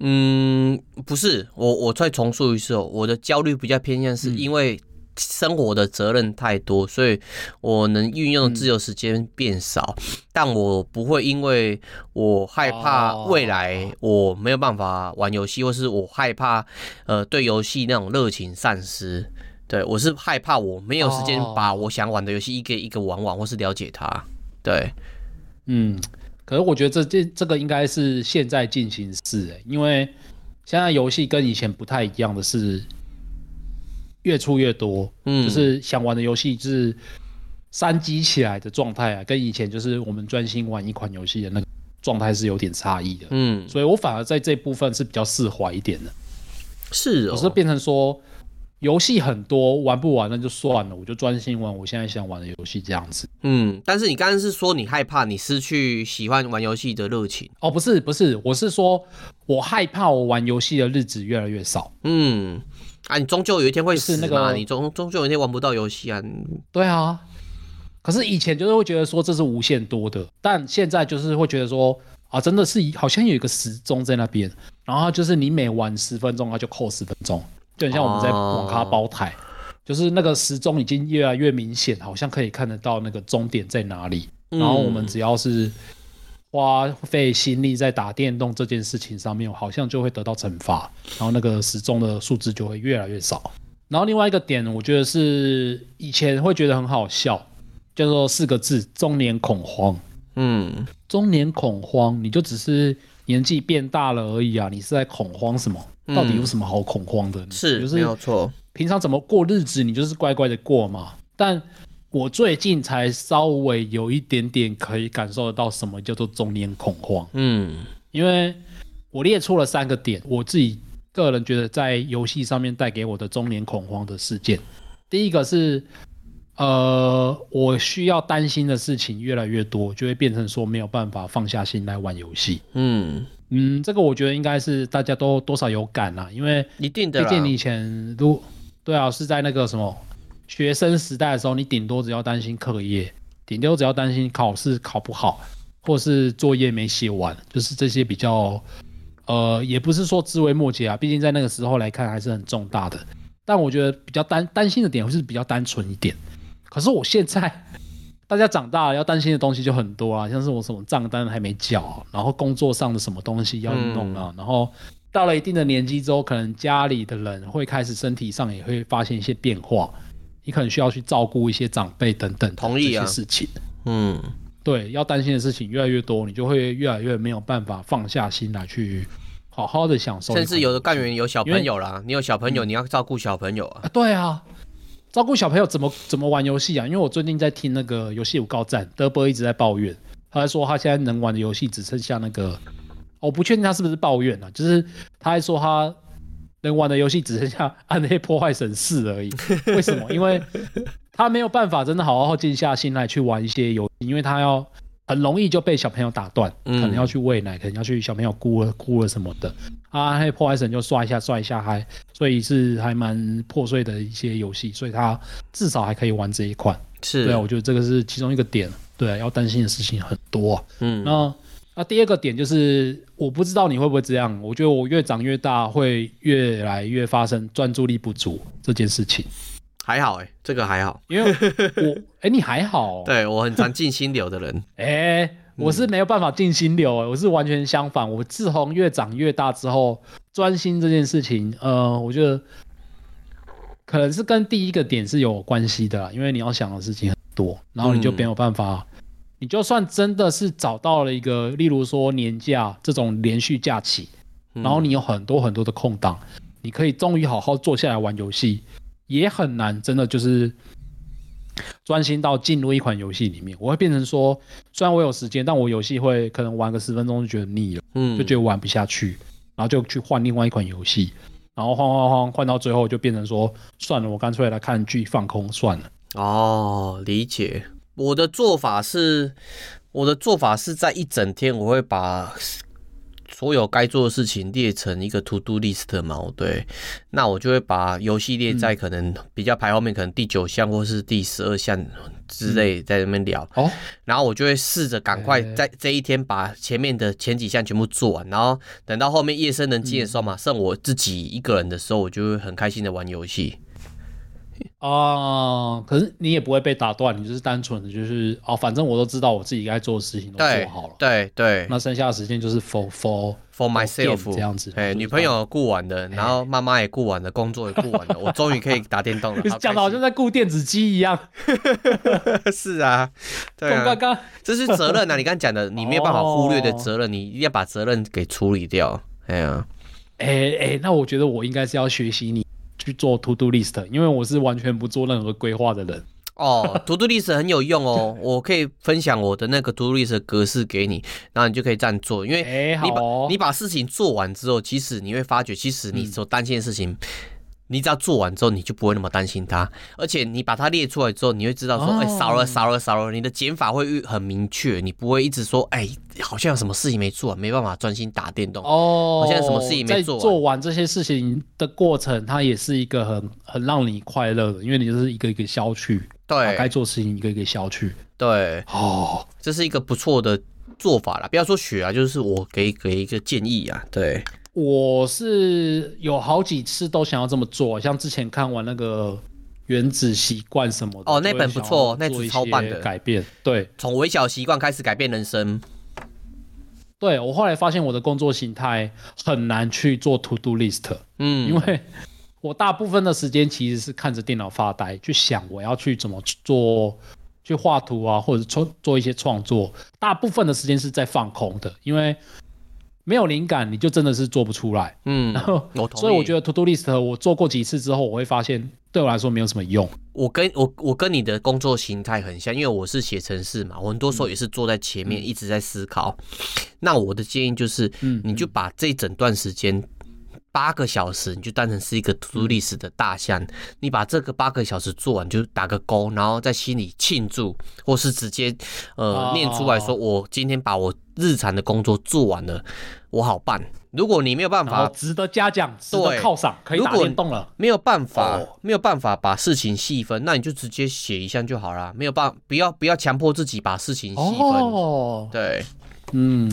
嗯，不是，我我再重述一次哦，我的焦虑比较偏向是因为。生活的责任太多，所以我能运用的自由时间变少，嗯，但我不会因为我害怕未来我没有办法玩游戏，或是我害怕呃对游戏那种热情丧失。对，我是害怕我没有时间把我想玩的游戏一个一个玩完，或是了解它。对，嗯，可是我觉得这这这个应该是现在进行式，哎，因为现在游戏跟以前不太一样的是。越出越多，嗯，就是想玩的游戏就是三机起来的状态啊，跟以前就是我们专心玩一款游戏的那个状态是有点差异的，嗯，所以我反而在这部分是比较释怀一点的，是，哦，我是变成说游戏很多玩不完那就算了，我就专心玩我现在想玩的游戏这样子，嗯，但是你刚刚是说你害怕你失去喜欢玩游戏的热情，哦，不是不是，我是说我害怕我玩游戏的日子越来越少，嗯。啊，你终究有一天会死，是那个，你终终究有一天玩不到游戏啊。对啊，可是以前就是会觉得说这是无限多的，但现在就是会觉得说啊，真的是好像有一个时钟在那边，然后就是你每玩十分钟，它就扣十分钟，就很像我们在网咖包台，哦、就是那个时钟已经越来越明显，好像可以看得到那个终点在哪里，然后我们只要是花费心力在打电动这件事情上面，好像就会得到惩罚，然后那个时钟的数字就会越来越少。然后另外一个点，我觉得是以前会觉得很好笑，叫做四个字：中年恐慌。嗯，中年恐慌，你就只是年纪变大了而已啊！你是在恐慌什么？到底有什么好恐慌的？是，就是没有错。平常怎么过日子，你就是乖乖的过嘛。但我最近才稍微有一点点可以感受得到什么叫做中年恐慌。嗯，因为我列出了三个点，我自己。个人觉得，在游戏上面带给我的中年恐慌的事件，第一个是，呃，我需要担心的事情越来越多，就会变成说没有办法放下心来玩游戏。嗯嗯，这个我觉得应该是大家都多少有感啦，因为一定的，毕竟你以前都对啊，是在那个什么学生时代的时候，你顶多只要担心课业，顶多只要担心考试考不好，或是作业没写完，就是这些比较。呃，也不是说枝微末节啊，毕竟在那个时候来看还是很重大的。但我觉得比较担担心的点，会是比较单纯一点。可是我现在 <laughs> 大家长大了，要担心的东西就很多啊，像是我什么账单还没缴，然后工作上的什么东西要弄啊，嗯、然后到了一定的年纪之后，可能家里的人会开始身体上也会发现一些变化，你可能需要去照顾一些长辈等等这些事情。嗯。对，要担心的事情越来越多，你就会越来越没有办法放下心来去好好的享受。甚至有的干员有小朋友啦，你有小朋友，你要照顾小朋友啊。啊对啊，照顾小朋友怎么怎么玩游戏啊？因为我最近在听那个游戏五告战，德伯一直在抱怨，他还说他现在能玩的游戏只剩下那个，我不确定他是不是抱怨啊，就是他还说他能玩的游戏只剩下《暗黑破坏神四》而已。为什么？因为。他没有办法真的好好静下心来去玩一些游戏，因为他要很容易就被小朋友打断，可能要去喂奶，可能要去小朋友哭了哭了什么的啊，那破坏神就刷一下刷一下还，所以是还蛮破碎的一些游戏，所以他至少还可以玩这一款。是对啊，我觉得这个是其中一个点，对啊，要担心的事情很多啊。嗯，那那第二个点就是我不知道你会不会这样，我觉得我越长越大会越来越发生专注力不足这件事情。还好哎、欸，这个还好，因为我哎、欸，你还好、哦，<laughs> 对我很常进心流的人，哎、欸，我是没有办法进心流，我是完全相反。我自从越长越大之后，专心这件事情，呃，我觉得可能是跟第一个点是有关系的啦，因为你要想的事情很多，然后你就没有办法，嗯、你就算真的是找到了一个，例如说年假这种连续假期，然后你有很多很多的空档，你可以终于好好坐下来玩游戏。也很难，真的就是专心到进入一款游戏里面。我会变成说，虽然我有时间，但我游戏会可能玩个十分钟就觉得腻了，嗯，就觉得玩不下去，然后就去换另外一款游戏，然后换换换换到最后就变成说，算了，我干脆来看剧放空算了。哦，理解。我的做法是，我的做法是在一整天我会把。所有该做的事情列成一个 to do list 嘛，对，那我就会把游戏列在可能比较排后面，可能第九项或是第十二项之类，在那边聊。哦，然后我就会试着赶快在这一天把前面的前几项全部做完，然后等到后面夜深人静的时候嘛，剩我自己一个人的时候，我就会很开心的玩游戏。<laughs> 哦，可是你也不会被打断，你就是单纯的，就是哦，反正我都知道我自己该做的事情都做好了，对对，那剩下的时间就是 for for for myself 这样子，哎，女朋友顾完了，然后妈妈也顾完了，工作也顾完了，我终于可以打电动了，<laughs> 讲的好像在顾电子鸡一样，<laughs> 是啊，对啊，这是责任啊，你刚刚讲的，你没有办法忽略的责任，你一定要把责任给处理掉，哎呀，哎哎，那我觉得我应该是要学习你。去做 to do list，因为我是完全不做任何规划的人。哦，to do list 很有用哦，<laughs> 我可以分享我的那个 to do list 格式给你，然后你就可以这样做。因为你把、欸哦、你把事情做完之后，其实你会发觉，其实你所担心的事情。嗯你只要做完之后，你就不会那么担心它，而且你把它列出来之后，你会知道说，哎、哦欸，少了少了少了，你的减法会很明确，你不会一直说，哎、欸，好像有什么事情没做完，没办法专心打电动。哦，好像有什么事情没做完。做完这些事情的过程，它也是一个很很让你快乐的，因为你就是一个一个消去。对，把该做事情一个一个消去。对，哦，这是一个不错的做法啦。不要说学啊，就是我给给一个建议啊。对，我是有好几次都想要这么做，像之前看完那个。原子习惯什么的哦，那本不错，那本超棒的改变。对，从微小习惯开始改变人生。对，我后来发现我的工作形态很难去做 to do list，嗯，因为我大部分的时间其实是看着电脑发呆，去想我要去怎么做，去画图啊，或者做做一些创作。大部分的时间是在放空的，因为没有灵感，你就真的是做不出来。嗯，<laughs> 然后所以我觉得 to do list 我做过几次之后，我会发现。对我来说没有什么用。我跟我我跟你的工作形态很像，因为我是写程式嘛，我很多时候也是坐在前面一直在思考。嗯、那我的建议就是，嗯，你就把这一整段时间八个小时，你就当成是一个 to do list 的大项，你把这个八个小时做完，就打个勾，然后在心里庆祝，或是直接呃念出来说，我今天把我日常的工作做完了，我好办。如果你没有办法，值得嘉奖，值得犒赏，可以打电动了。没有办法，没有办法把事情细分，那你就直接写一项就好了。没有办法，不要不要强迫自己把事情细分。哦，对，嗯，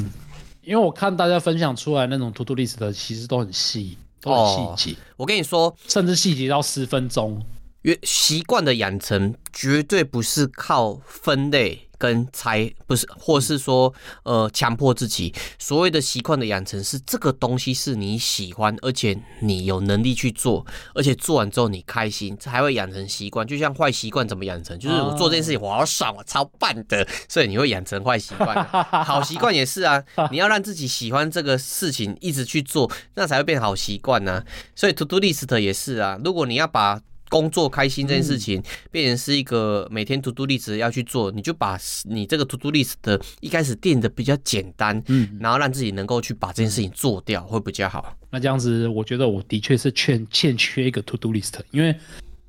因为我看大家分享出来那种 to do list 的，其实都很细，都很细节。我跟你说，甚至细节到十分钟。习习惯的养成绝对不是靠分类。跟猜不是，或是说，呃，强迫自己。所谓的习惯的养成，是这个东西是你喜欢，而且你有能力去做，而且做完之后你开心，才会养成习惯。就像坏习惯怎么养成，就是我做这件事情我好爽，我超棒的，所以你会养成坏习惯。好习惯也是啊，你要让自己喜欢这个事情，一直去做，那才会变好习惯呢。所以 To Do List 也是啊，如果你要把工作开心这件事情，变成是一个每天 to do list 要去做，你就把你这个 to do list 的一开始定的比较简单，嗯，然后让自己能够去把这件事情做掉，会比较好。那这样子，我觉得我的确是欠欠缺一个 to do list，因为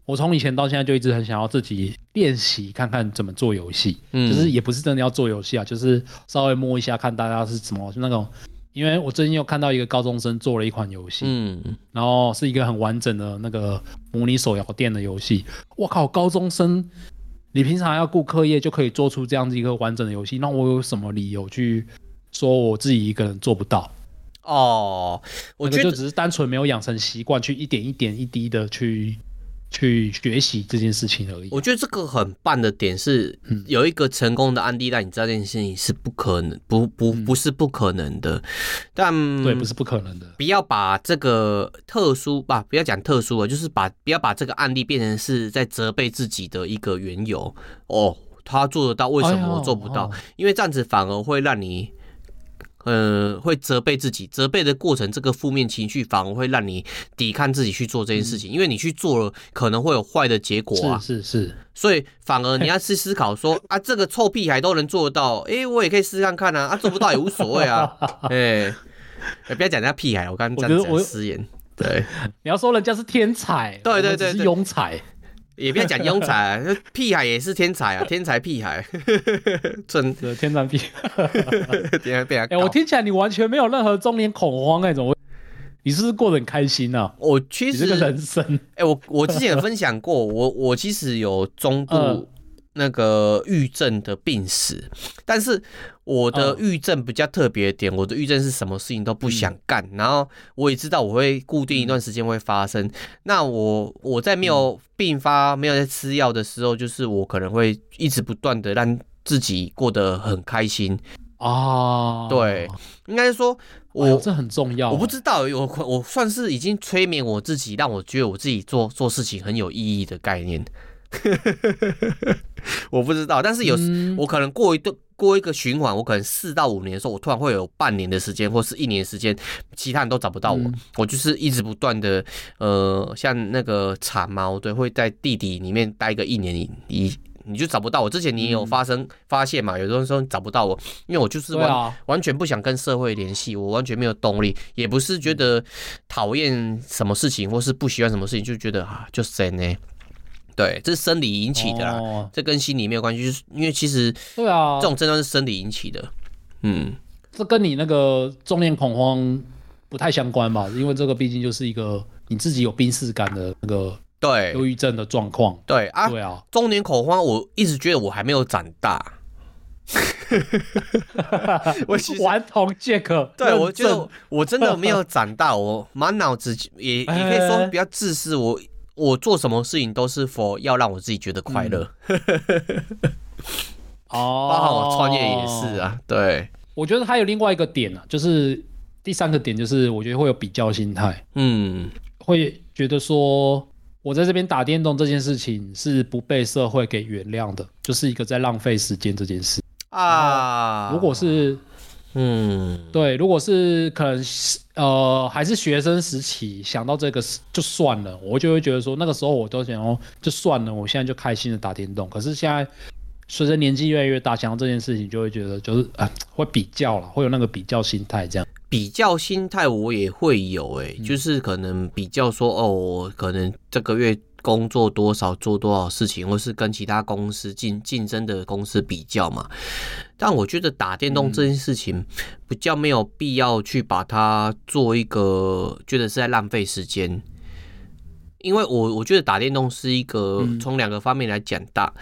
我从以前到现在就一直很想要自己练习看看怎么做游戏，嗯，就是也不是真的要做游戏啊，就是稍微摸一下看大家是怎么那种。因为我最近又看到一个高中生做了一款游戏，嗯，然后是一个很完整的那个模拟手摇店的游戏。我靠，高中生，你平常要顾课业就可以做出这样子一个完整的游戏，那我有什么理由去说我自己一个人做不到？哦，我觉得就只是单纯没有养成习惯，去一点一点一滴的去。去学习这件事情而已。我觉得这个很棒的点是，有一个成功的案例让你知道这件事情是不可能，不不不是不可能的。但对，不是不可能的。不要把这个特殊吧，不要讲特殊了，就是把不要把这个案例变成是在责备自己的一个缘由。哦，他做得到，为什么我做不到？因为这样子反而会让你。呃，会责备自己，责备的过程，这个负面情绪反而会让你抵抗自己去做这件事情，嗯、因为你去做了，可能会有坏的结果啊。是是是，所以反而你 <laughs> 要去思考说，啊，这个臭屁孩都能做得到，哎、欸，我也可以试试看看啊，啊，做不到也无所谓啊，<laughs> 哎、欸，不要讲人家屁孩，我刚刚这样讲失言，对，<laughs> 你要说人家是天才，对对对，是庸才。也不要讲庸才，<laughs> 屁孩也是天才啊，天才屁孩，<laughs> 真。的天才屁孩。<laughs> 哎、欸，我听起来你完全没有任何中年恐慌那种，你是不是过得很开心呢、啊？我其实这个人生，哎、欸，我我之前有分享过，我我其实有中度那个郁症的病史，但是。我的郁症比较特别的点，我的郁症是什么事情都不想干，嗯、然后我也知道我会固定一段时间会发生。嗯、那我我在没有病发、嗯、没有在吃药的时候，就是我可能会一直不断的让自己过得很开心啊。对，应该是说我、哎、这很重要。我不知道，我我算是已经催眠我自己，让我觉得我自己做做事情很有意义的概念。<laughs> 我不知道，但是有时、嗯、我可能过一段过一个循环，我可能四到五年的时候，我突然会有半年的时间，或是一年时间，其他人都找不到我，嗯、我就是一直不断的，呃，像那个蚕猫，对，会在地底里面待个一年，你你你就找不到我。之前你也有发生、嗯、发现嘛？有的人说找不到我，因为我就是完、啊、完全不想跟社会联系，我完全没有动力，也不是觉得讨厌什么事情，或是不喜欢什么事情，就觉得啊，就是呢。对，这是生理引起的啦，哦、这跟心理没有关系，就是因为其实对啊，这种症状是生理引起的，嗯，这跟你那个中年恐慌不太相关吧？因为这个毕竟就是一个你自己有病识感的那个对忧郁症的状况。对啊，对啊，中年恐慌，我一直觉得我还没有长大。<laughs> 我顽童 Jack，对我觉得我真的没有 <laughs> 长大，我满脑子也也可以说比较自私。我我做什么事情都是 for 要让我自己觉得快乐。哦，<laughs> 包含我创业也是啊。对，我觉得还有另外一个点啊，就是第三个点，就是我觉得会有比较心态。嗯，会觉得说我在这边打电动这件事情是不被社会给原谅的，就是一个在浪费时间这件事。啊，如果是，嗯，对，如果是可能，呃，还是学生时期想到这个就算了，我就会觉得说那个时候我都想哦，就算了，我现在就开心的打电动。可是现在随着年纪越来越大，想到这件事情就会觉得就是啊，会比较了，会有那个比较心态这样。比较心态我也会有、诶，就是可能比较说哦，我可能这个月。工作多少做多少事情，或是跟其他公司竞竞争的公司比较嘛。但我觉得打电动这件事情比较没有必要去把它做一个觉得是在浪费时间，因为我我觉得打电动是一个从两个方面来讲大。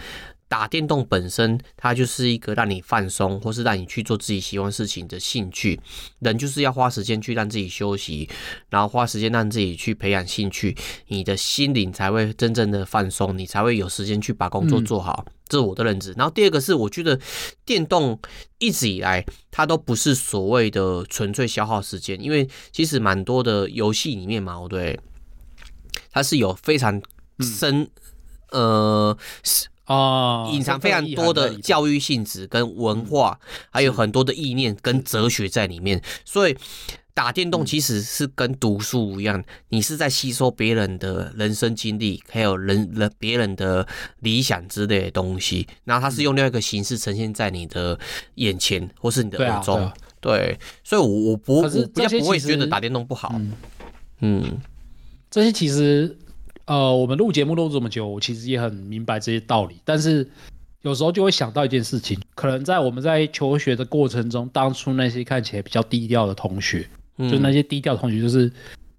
打电动本身，它就是一个让你放松，或是让你去做自己喜欢事情的兴趣。人就是要花时间去让自己休息，然后花时间让自己去培养兴趣，你的心灵才会真正的放松，你才会有时间去把工作做好。这是我的认知。然后第二个是，我觉得电动一直以来它都不是所谓的纯粹消耗时间，因为其实蛮多的游戏里面嘛，对，它是有非常深，呃。啊，隐藏非常多的教育性质跟文化，还有很多的意念跟哲学在里面。所以打电动其实是跟读书一样，你是在吸收别人的人生经历，还有人人别人的理想之类的东西。然后它是用另外一个形式呈现在你的眼前，或是你的耳中。对，所以我我不我比较不会觉得打电动不好。嗯，这些其实。呃，我们录节目录这么久，我其实也很明白这些道理，但是有时候就会想到一件事情，可能在我们在求学的过程中，当初那些看起来比较低调的同学，嗯、就那些低调同学，就是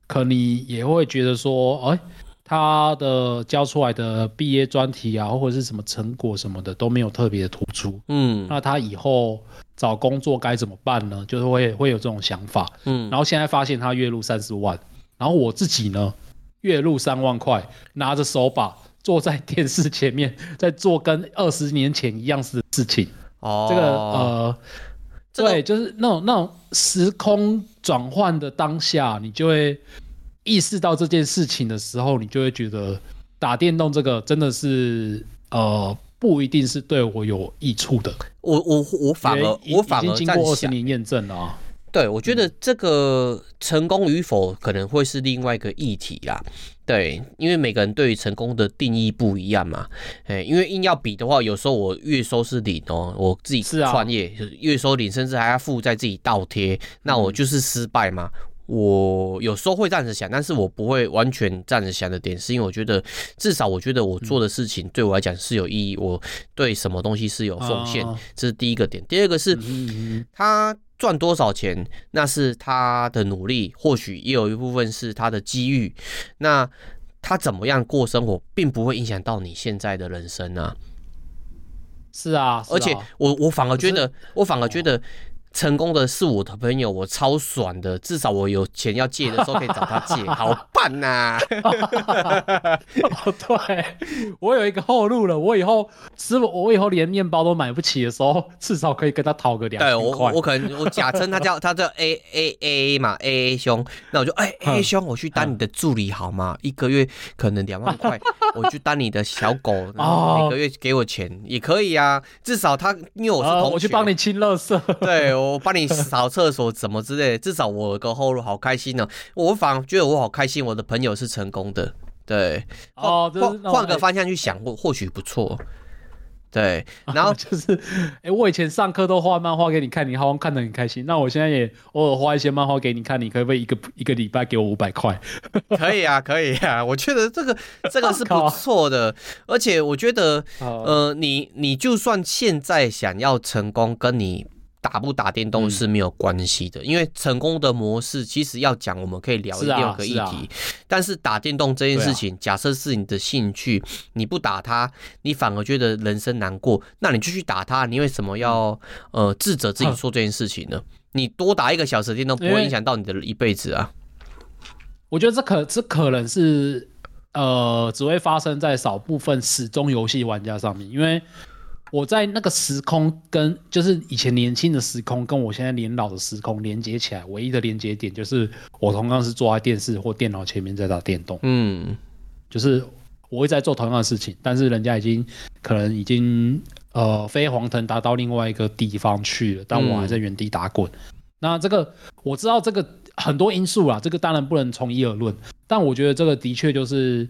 可能你也会觉得说，哎，他的交出来的毕业专题啊，或者是什么成果什么的都没有特别的突出，嗯，那他以后找工作该怎么办呢？就是会会有这种想法，嗯，然后现在发现他月入三十万，然后我自己呢？月入三万块，拿着手把坐在电视前面，在做跟二十年前一样的事情。哦，这个呃，这个、对，就是那种那种时空转换的当下，你就会意识到这件事情的时候，你就会觉得打电动这个真的是呃，不一定是对我有益处的。我我我反而我反而经过二十年验证了啊。对，我觉得这个成功与否可能会是另外一个议题啦。对，因为每个人对于成功的定义不一样嘛。哎，因为硬要比的话，有时候我月收是零哦，我自己创业就是月收零，甚至还要负债自己倒贴，那我就是失败嘛。我有时候会这样子想，但是我不会完全这样子想的点，是因为我觉得至少我觉得我做的事情对我来讲是有意义，我对什么东西是有奉献，这是第一个点。第二个是他。赚多少钱，那是他的努力，或许也有一部分是他的机遇。那他怎么样过生活，并不会影响到你现在的人生啊。是啊，是啊，而且我我反而觉得，我反而觉得。成功的是我的朋友，我超爽的。至少我有钱要借的时候可以找他借，<laughs> 好办呐、啊！<laughs> 哦，对，我有一个后路了。我以后吃我，我以后连面包都买不起的时候，至少可以跟他讨个两块。对，我我可能我假称他叫 <laughs> 他叫 A A A 嘛，A A 兄，那我就哎、欸、A A 兄，我去当你的助理好吗？一个月可能两万块，我去当你的小狗，然后每个月给我钱也可以啊。至少他因为我是同学，我去帮你清垃圾。对。我帮你扫厕所，怎么之类的，至少我有个后路，好开心呢、喔。我反而觉得我好开心，我的朋友是成功的，对。哦，换换个方向去想，或或许不错。对，<laughs> 然后就是，哎、欸，我以前上课都画漫画给你看，你好像看得很开心。那我现在也偶尔画一些漫画给你看，你可不可以一个一个礼拜给我五百块？<laughs> 可以啊，可以啊。我觉得这个这个是 <laughs> 不错的，而且我觉得，呃，你你就算现在想要成功，跟你。打不打电动是没有关系的，嗯、因为成功的模式其实要讲，我们可以聊第二个议题。是啊是啊、但是打电动这件事情，啊、假设是你的兴趣，你不打它，你反而觉得人生难过，那你就去打它，你为什么要呃自责自己做这件事情呢？嗯、你多打一个小时电动不会影响到你的一辈子啊。我觉得这可这可能是呃只会发生在少部分始终游戏玩家上面，因为。我在那个时空跟就是以前年轻的时空，跟我现在年老的时空连接起来，唯一的连接点就是我同样是坐在电视或电脑前面在打电动。嗯，就是我会在做同样的事情，但是人家已经可能已经呃飞黄腾达到另外一个地方去了，但我还在原地打滚。那这个我知道这个很多因素啦，这个当然不能从一而论，但我觉得这个的确就是。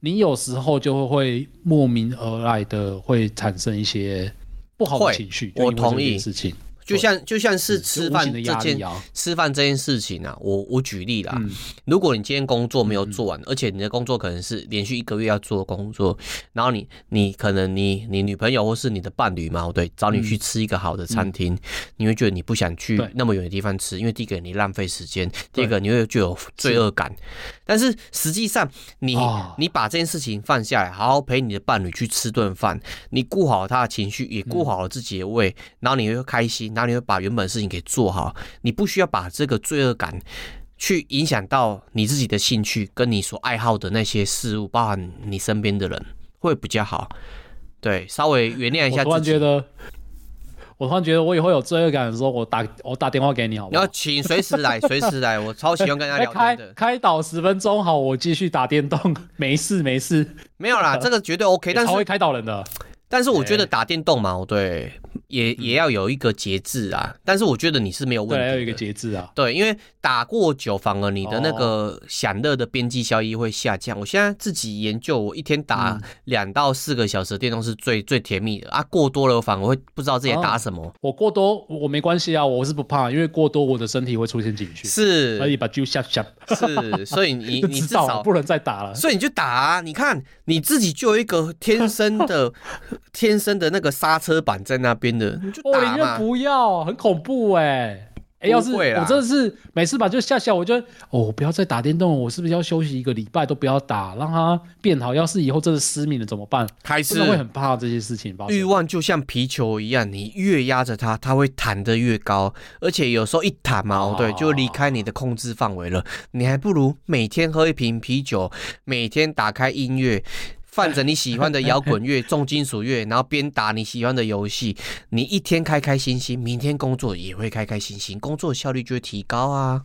你有时候就会莫名而来的会产生一些不好的情绪，我同意事情。就像就像是吃饭这件吃饭这件事情啊，我我举例啦，如果你今天工作没有做完，而且你的工作可能是连续一个月要做的工作，然后你你可能你你女朋友或是你的伴侣嘛，对，找你去吃一个好的餐厅，你会觉得你不想去那么远的地方吃，因为第一个你浪费时间，第二个你会就有罪恶感。但是实际上你你把这件事情放下来，好好陪你的伴侣去吃顿饭，你顾好他的情绪，也顾好了自己的胃，然后你会开心。然后你会把原本的事情给做好，你不需要把这个罪恶感去影响到你自己的兴趣跟你所爱好的那些事物，包含你身边的人，会比较好。对，稍微原谅一下自己。我突然觉得，我突然觉得我以后有罪恶感的时候，我打我打电话给你好不好？然后请随时来，随时来，我超喜欢跟人家聊天的。<laughs> 开开导十分钟，好，我继续打电动，<laughs> 没事没事，没有啦，这个绝对 OK，但是超会开导人的。但是我觉得打电动嘛，对，也也要有一个节制啊。但是我觉得你是没有问题有一个节制啊。对，因为打过久，反而你的那个享乐的边际效益会下降。我现在自己研究，我一天打两到四个小时的电动是最最甜蜜的啊。过多了，我反而会不知道自己打什么。我过多我没关系啊，我是不怕，因为过多我的身体会出现警讯，是，可以把就下下。是，所以你 <laughs> 你至少不能再打了。所以你就打啊，你看你自己就有一个天生的。天生的那个刹车板在那边的，你就打嘛。我宁愿不要，很恐怖哎、欸。哎、欸，要是我真的是每次把就下下，我就哦，不要再打电动了，我是不是要休息一个礼拜都不要打，让它变好？要是以后真的失明了怎么办？还是会很怕这些事情吧。欲望就像皮球一样，你越压着它，它会弹得越高，而且有时候一弹嘛，哦、对，就离开你的控制范围了。你还不如每天喝一瓶啤酒，每天打开音乐。放着你喜欢的摇滚乐、重金属乐，然后边打你喜欢的游戏，你一天开开心心，明天工作也会开开心心，工作效率就会提高啊。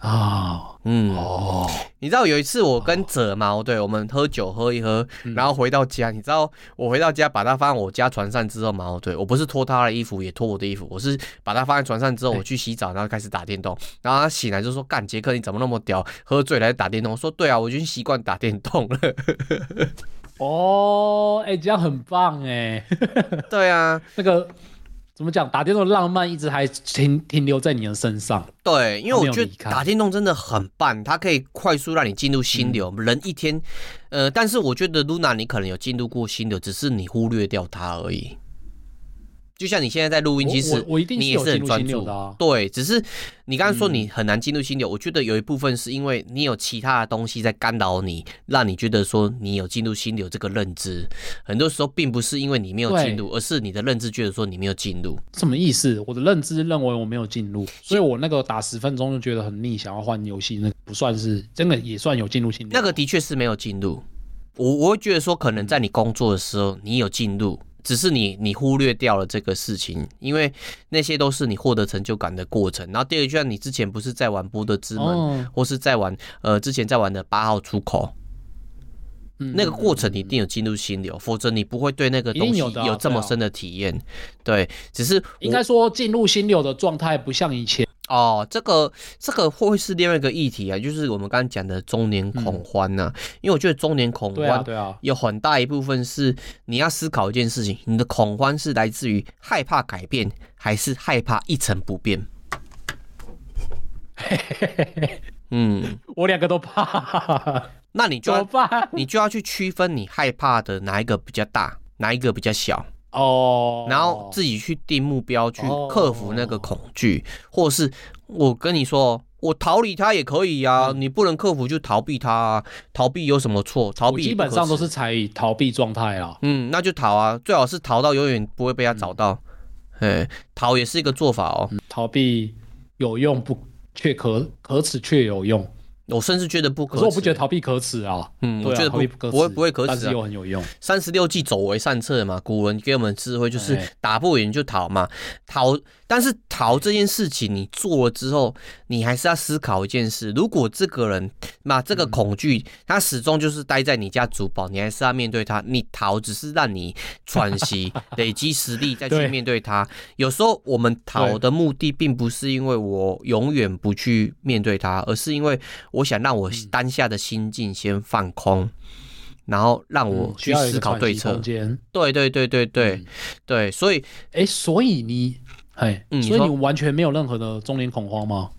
啊，嗯，哦，你知道有一次我跟泽嘛，对，我们喝酒喝一喝，然后回到家，你知道我回到家把它放在我家床上之后嘛，对，我不是脱他的衣服，也脱我的衣服，我是把它放在床上之后，我去洗澡，然后开始打电动，然后他醒来就说：“干，杰克你怎么那么屌，喝醉来打电动？”我说：“对啊，我已经习惯打电动了。”哦，哎，这样很棒哎，<laughs> 对啊，<laughs> 那个。怎么讲？打电动的浪漫一直还停停留在你的身上。对，因为我觉得打电动真的很棒，它可以快速让你进入心流。嗯、人一天，呃，但是我觉得 Luna 你可能有进入过心流，只是你忽略掉它而已。就像你现在在录音，其实你也是很专注的。对，只是你刚刚说你很难进入心流，我觉得有一部分是因为你有其他的东西在干扰你，让你觉得说你有进入心流这个认知。很多时候并不是因为你没有进入，而是你的认知觉得说你没有进入。什么意思？我的认知认为我没有进入，所以我那个打十分钟就觉得很腻，想要换游戏，那不算是真的，也算有进入心流。那个的确是没有进入。我我会觉得说，可能在你工作的时候你有进入。只是你你忽略掉了这个事情，因为那些都是你获得成就感的过程。然后第二个，就像你之前不是在玩《波德之门》哦，或是在玩呃之前在玩的八号出口，嗯，那个过程你一定有进入心流，否则你不会对那个东西有这么深的体验。对，只是应该说进入心流的状态不像以前。哦，这个这个会是另外一个议题啊，就是我们刚刚讲的中年恐慌呐、啊。嗯、因为我觉得中年恐慌，对啊，有很大一部分是你要思考一件事情，你的恐慌是来自于害怕改变，还是害怕一成不变？<laughs> 嗯，我两个都怕。那你就要你就要去区分你害怕的哪一个比较大，哪一个比较小。哦，然后自己去定目标，去克服那个恐惧，或者是我跟你说，我逃离他也可以呀，你不能克服就逃避他啊，逃避有什么错？逃避基本上都是采逃避状态啦。嗯，那就逃啊，最好是逃到永远不会被他找到。哎，逃也是一个做法哦。逃避有用不？却可可耻却有用。我甚至觉得不可，可是我不觉得逃避可耻啊。嗯，我觉得不不会不会可耻，但是又很有用。三十六计，走为上策嘛。古文给我们智慧就是打不赢就逃嘛，逃。但是逃这件事情你做了之后，你还是要思考一件事：如果这个人嘛，这个恐惧他始终就是待在你家主堡，你还是要面对他。你逃只是让你喘息、<laughs> 累积实力再去面对他。有时候我们逃的目的并不是因为我永远不去面对他，而是因为我。我想让我当下的心境先放空，嗯、然后让我去思考对策。对对对对对、嗯、对，所以哎，所以你哎，所以你完全没有任何的中年恐慌吗？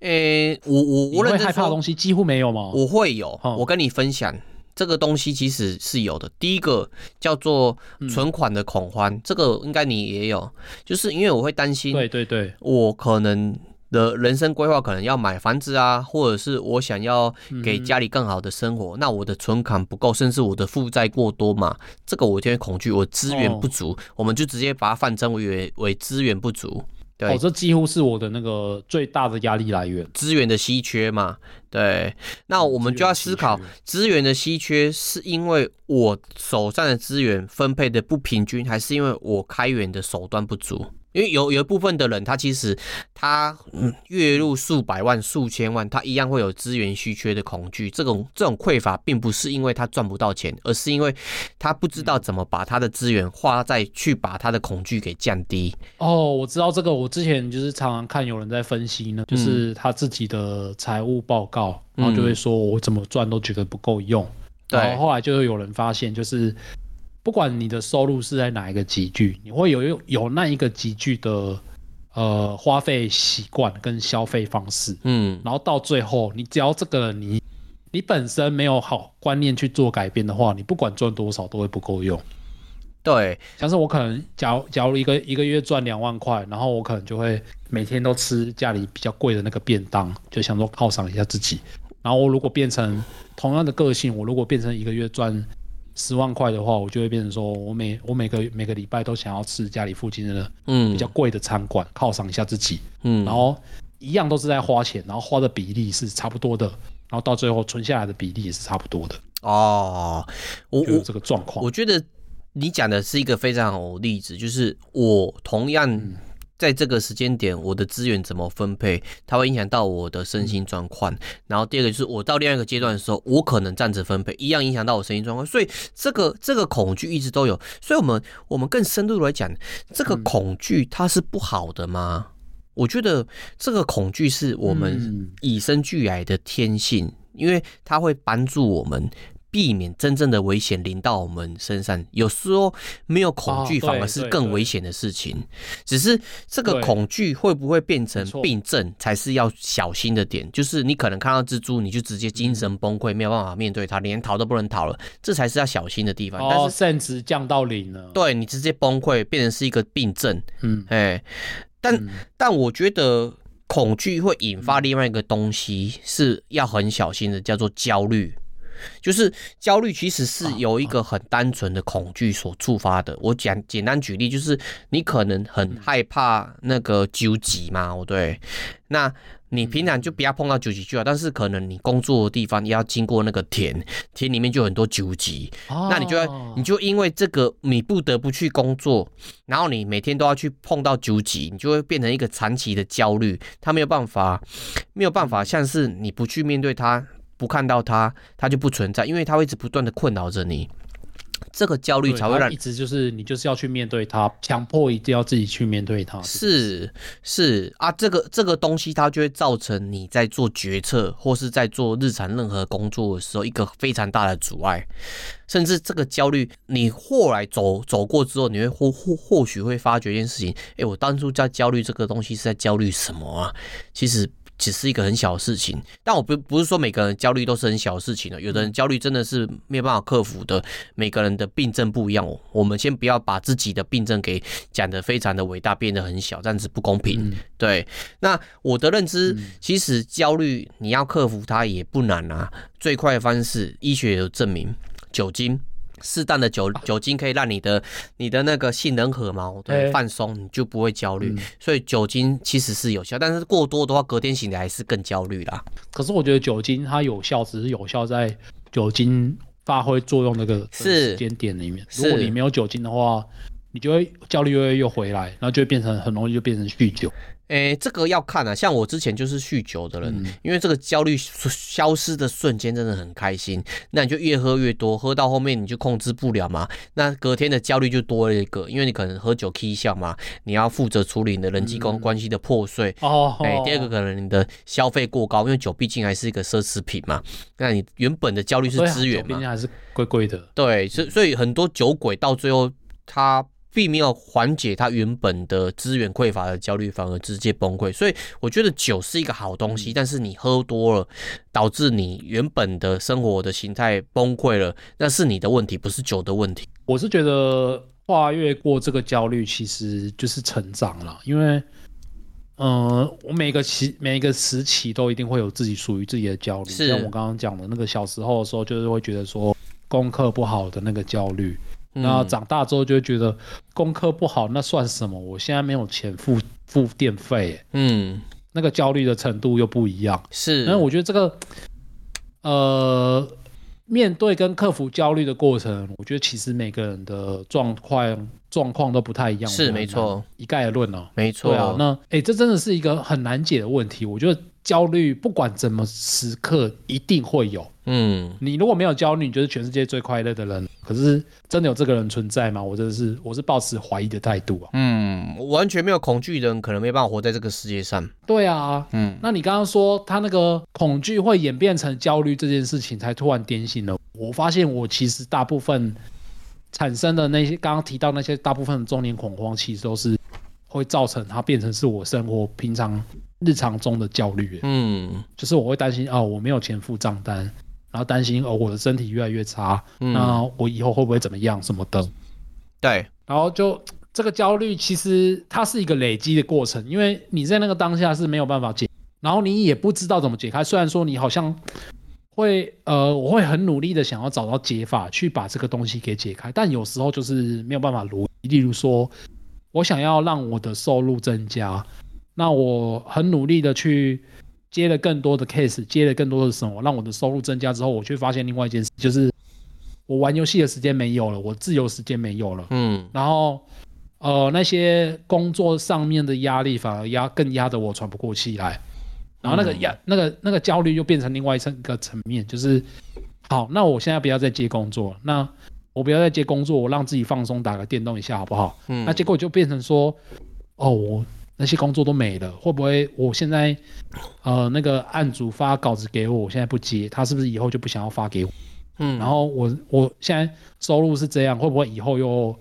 诶，我我我会害怕的东西几乎没有吗？我会有，我跟你分享这个东西其实是有的。第一个叫做存款的恐慌，嗯、这个应该你也有，就是因为我会担心，对对对，我可能。的人生规划可能要买房子啊，或者是我想要给家里更好的生活，嗯、那我的存款不够，甚至我的负债过多嘛，这个我就会恐惧，我资源不足，哦、我们就直接把它泛称为为资源不足。对，哦，这几乎是我的那个最大的压力来源，资源的稀缺嘛。对，那我们就要思考资源的稀缺，是因为我手上的资源分配的不平均，还是因为我开源的手段不足？因为有有一部分的人，他其实他嗯月入数百万、数千万，他一样会有资源稀缺的恐惧。这种这种匮乏，并不是因为他赚不到钱，而是因为他不知道怎么把他的资源花在去把他的恐惧给降低。哦，我知道这个，我之前就是常常看有人在分析呢，就是他自己的财务报告，然后就会说我怎么赚都觉得不够用。对，然后后来就会有人发现，就是。不管你的收入是在哪一个集聚，你会有有有那一个集聚的呃花费习惯跟消费方式，嗯，然后到最后，你只要这个你你本身没有好观念去做改变的话，你不管赚多少都会不够用。对，像是我可能假如假如一个一个月赚两万块，然后我可能就会每天都吃家里比较贵的那个便当，就想说犒赏一下自己。然后我如果变成同样的个性，我如果变成一个月赚。十万块的话，我就会变成说，我每我每个每个礼拜都想要吃家里附近的嗯比较贵的餐馆，犒赏一下自己，嗯，然后一样都是在花钱，然后花的比例是差不多的，然后到最后存下来的比例也是差不多的。哦，我我这个状况，我觉得你讲的是一个非常好的例子，就是我同样。嗯在这个时间点，我的资源怎么分配，它会影响到我的身心状况。然后第二个就是，我到另外一个阶段的时候，我可能这样子分配，一样影响到我身心状况。所以这个这个恐惧一直都有。所以我们我们更深入来讲，这个恐惧它是不好的吗？我觉得这个恐惧是我们与生俱来的天性，因为它会帮助我们。避免真正的危险临到我们身上，有时候没有恐惧反而是更危险的事情。只是这个恐惧会不会变成病症，才是要小心的点。就是你可能看到蜘蛛，你就直接精神崩溃，没有办法面对它，连逃都不能逃了，这才是要小心的地方。但是甚至降到零了，对你直接崩溃，变成是一个病症。嗯，哎，但但我觉得恐惧会引发另外一个东西，是要很小心的，叫做焦虑。就是焦虑其实是由一个很单纯的恐惧所触发的。我简简单举例，就是你可能很害怕那个纠集嘛，对。那你平常就不要碰到纠集就好，但是可能你工作的地方要经过那个田，田里面就很多纠集，那你就要你就因为这个你不得不去工作，然后你每天都要去碰到纠集，你就会变成一个长期的焦虑，他没有办法，没有办法像是你不去面对它。不看到它，它就不存在，因为它会一直不断的困扰着你，这个焦虑才会让一直就是你就是要去面对它，强迫一定要自己去面对它。是是啊，这个这个东西它就会造成你在做决策或是在做日常任何工作的时候一个非常大的阻碍，甚至这个焦虑你后来走走过之后，你会或或或许会发觉一件事情，诶，我当初在焦虑这个东西是在焦虑什么啊？其实。只是一个很小的事情。但我不不是说每个人焦虑都是很小的事情的，有的人焦虑真的是没有办法克服的。每个人的病症不一样，我们先不要把自己的病症给讲得非常的伟大，变得很小，这样子不公平。对，那我的认知，其实焦虑你要克服它也不难啊。最快的方式，医学有证明，酒精。适当的酒酒精可以让你的你的那个杏仁核嘛，对，放松，你就不会焦虑。所以酒精其实是有效，但是过多的话，隔天醒来还是更焦虑啦。可是我觉得酒精它有效，只是有效在酒精发挥作用那个时间点里面。如果你没有酒精的话，你就会焦虑又又回来，然后就会变成很容易就变成酗酒。诶、欸，这个要看啊，像我之前就是酗酒的人，嗯、因为这个焦虑消失的瞬间真的很开心，那你就越喝越多，喝到后面你就控制不了嘛，那隔天的焦虑就多了一个，因为你可能喝酒 K 笑嘛，你要负责处理你的人际关关系的破碎哦。哎、第二个可能你的消费过高，因为酒毕竟还是一个奢侈品嘛，那你原本的焦虑是资源嘛，毕竟还是贵贵的。对，所所以很多酒鬼到最后他。并没有缓解他原本的资源匮乏的焦虑，反而直接崩溃。所以我觉得酒是一个好东西，但是你喝多了，导致你原本的生活的形态崩溃了，那是你的问题，不是酒的问题。我是觉得跨越过这个焦虑，其实就是成长了。因为，嗯、呃，我每个期每一个时期都一定会有自己属于自己的焦虑。像我刚刚讲的那个小时候的时候，就是会觉得说功课不好的那个焦虑。然后长大之后就会觉得功课不好，那算什么？我现在没有钱付付电费，嗯，那个焦虑的程度又不一样。是，那我觉得这个，呃，面对跟克服焦虑的过程，我觉得其实每个人的状况状况都不太一样。是没错，一概而论哦。没错。对啊，那哎，这真的是一个很难解的问题。我觉得焦虑不管怎么时刻一定会有。嗯，你如果没有焦虑，你就是全世界最快乐的人。可是真的有这个人存在吗？我真的是，我是抱持怀疑的态度啊。嗯，完全没有恐惧的人，可能没办法活在这个世界上。对啊，嗯，那你刚刚说他那个恐惧会演变成焦虑这件事情，才突然点醒了我。发现我其实大部分产生的那些刚刚提到那些大部分的中年恐慌，其实都是会造成它变成是我生活平常日常中的焦虑。嗯，就是我会担心哦，我没有钱付账单。然后担心哦，我的身体越来越差，嗯，那我以后会不会怎么样什么的？对，然后就这个焦虑，其实它是一个累积的过程，因为你在那个当下是没有办法解，然后你也不知道怎么解开。虽然说你好像会呃，我会很努力的想要找到解法去把这个东西给解开，但有时候就是没有办法如。例如说，我想要让我的收入增加，那我很努力的去。接了更多的 case，接了更多的什么，让我的收入增加之后，我却发现另外一件事，就是我玩游戏的时间没有了，我自由时间没有了。嗯，然后呃那些工作上面的压力反而压更压得我喘不过气来，然后那个压、嗯、那个那个焦虑又变成另外一层个层面，就是好，那我现在不要再接工作，那我不要再接工作，我让自己放松，打个电动一下好不好？嗯，那结果就变成说，哦我。那些工作都没了，会不会我现在，呃，那个案主发稿子给我，我现在不接，他是不是以后就不想要发给我？嗯，然后我我现在收入是这样，会不会以后又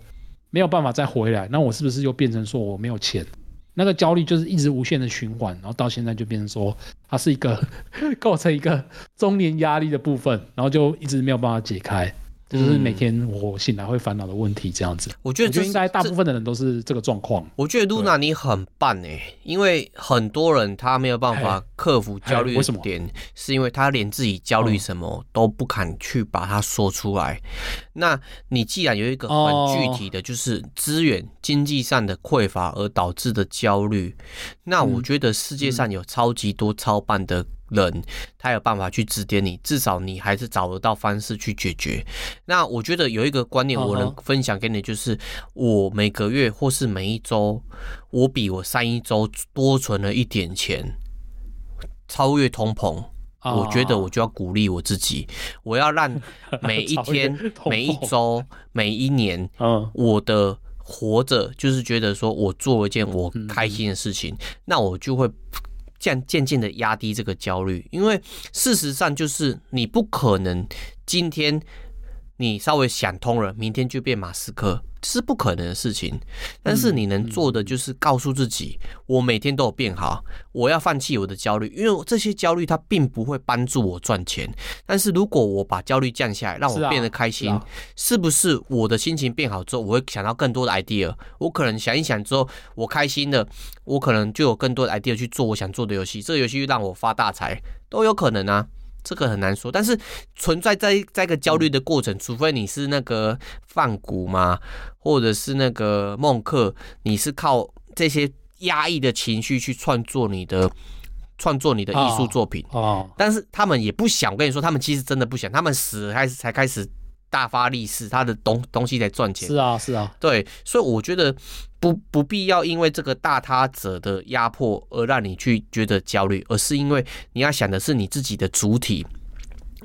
没有办法再回来？那我是不是又变成说我没有钱？那个焦虑就是一直无限的循环，然后到现在就变成说它是一个 <laughs> 构成一个中年压力的部分，然后就一直没有办法解开。就是每天我醒来会烦恼的问题，这样子。我觉得，应该大部分的人都是这个状况。我觉得露娜你很棒哎，因为很多人他没有办法克服焦虑的点，是因为他连自己焦虑什么都不敢去把它说出来。那你既然有一个很具体的就是资源经济上的匮乏而导致的焦虑，那我觉得世界上有超级多超棒的。人他有办法去指点你，至少你还是找得到方式去解决。那我觉得有一个观念我能分享给你，就是我每个月或是每一周，我比我上一周多存了一点钱，超越通膨。我觉得我就要鼓励我自己，我要让每一 <laughs> 天、每一周、每一年，嗯我的活着就是觉得说我做一件我开心的事情，那我就会。这样渐渐的压低这个焦虑，因为事实上就是你不可能今天你稍微想通了，明天就变马斯克。是不可能的事情，但是你能做的就是告诉自己，我每天都有变好，我要放弃我的焦虑，因为这些焦虑它并不会帮助我赚钱。但是如果我把焦虑降下来，让我变得开心，是啊，是啊，是不是我的心情变好之后，我会想到更多的 idea？我可能想一想之后，我开心了，我可能就有更多的 idea 去做我想做的游戏，这个游戏让我发大财都有可能啊。这个很难说，但是存在在在一个焦虑的过程，除非你是那个梵谷嘛，或者是那个孟克，你是靠这些压抑的情绪去创作你的创作你的艺术作品哦。但是他们也不想，我跟你说，他们其实真的不想，他们死了开始才开始大发利市，他的东东西在赚钱。是啊，是啊，对，所以我觉得。不不必要因为这个大他者的压迫而让你去觉得焦虑，而是因为你要想的是你自己的主体。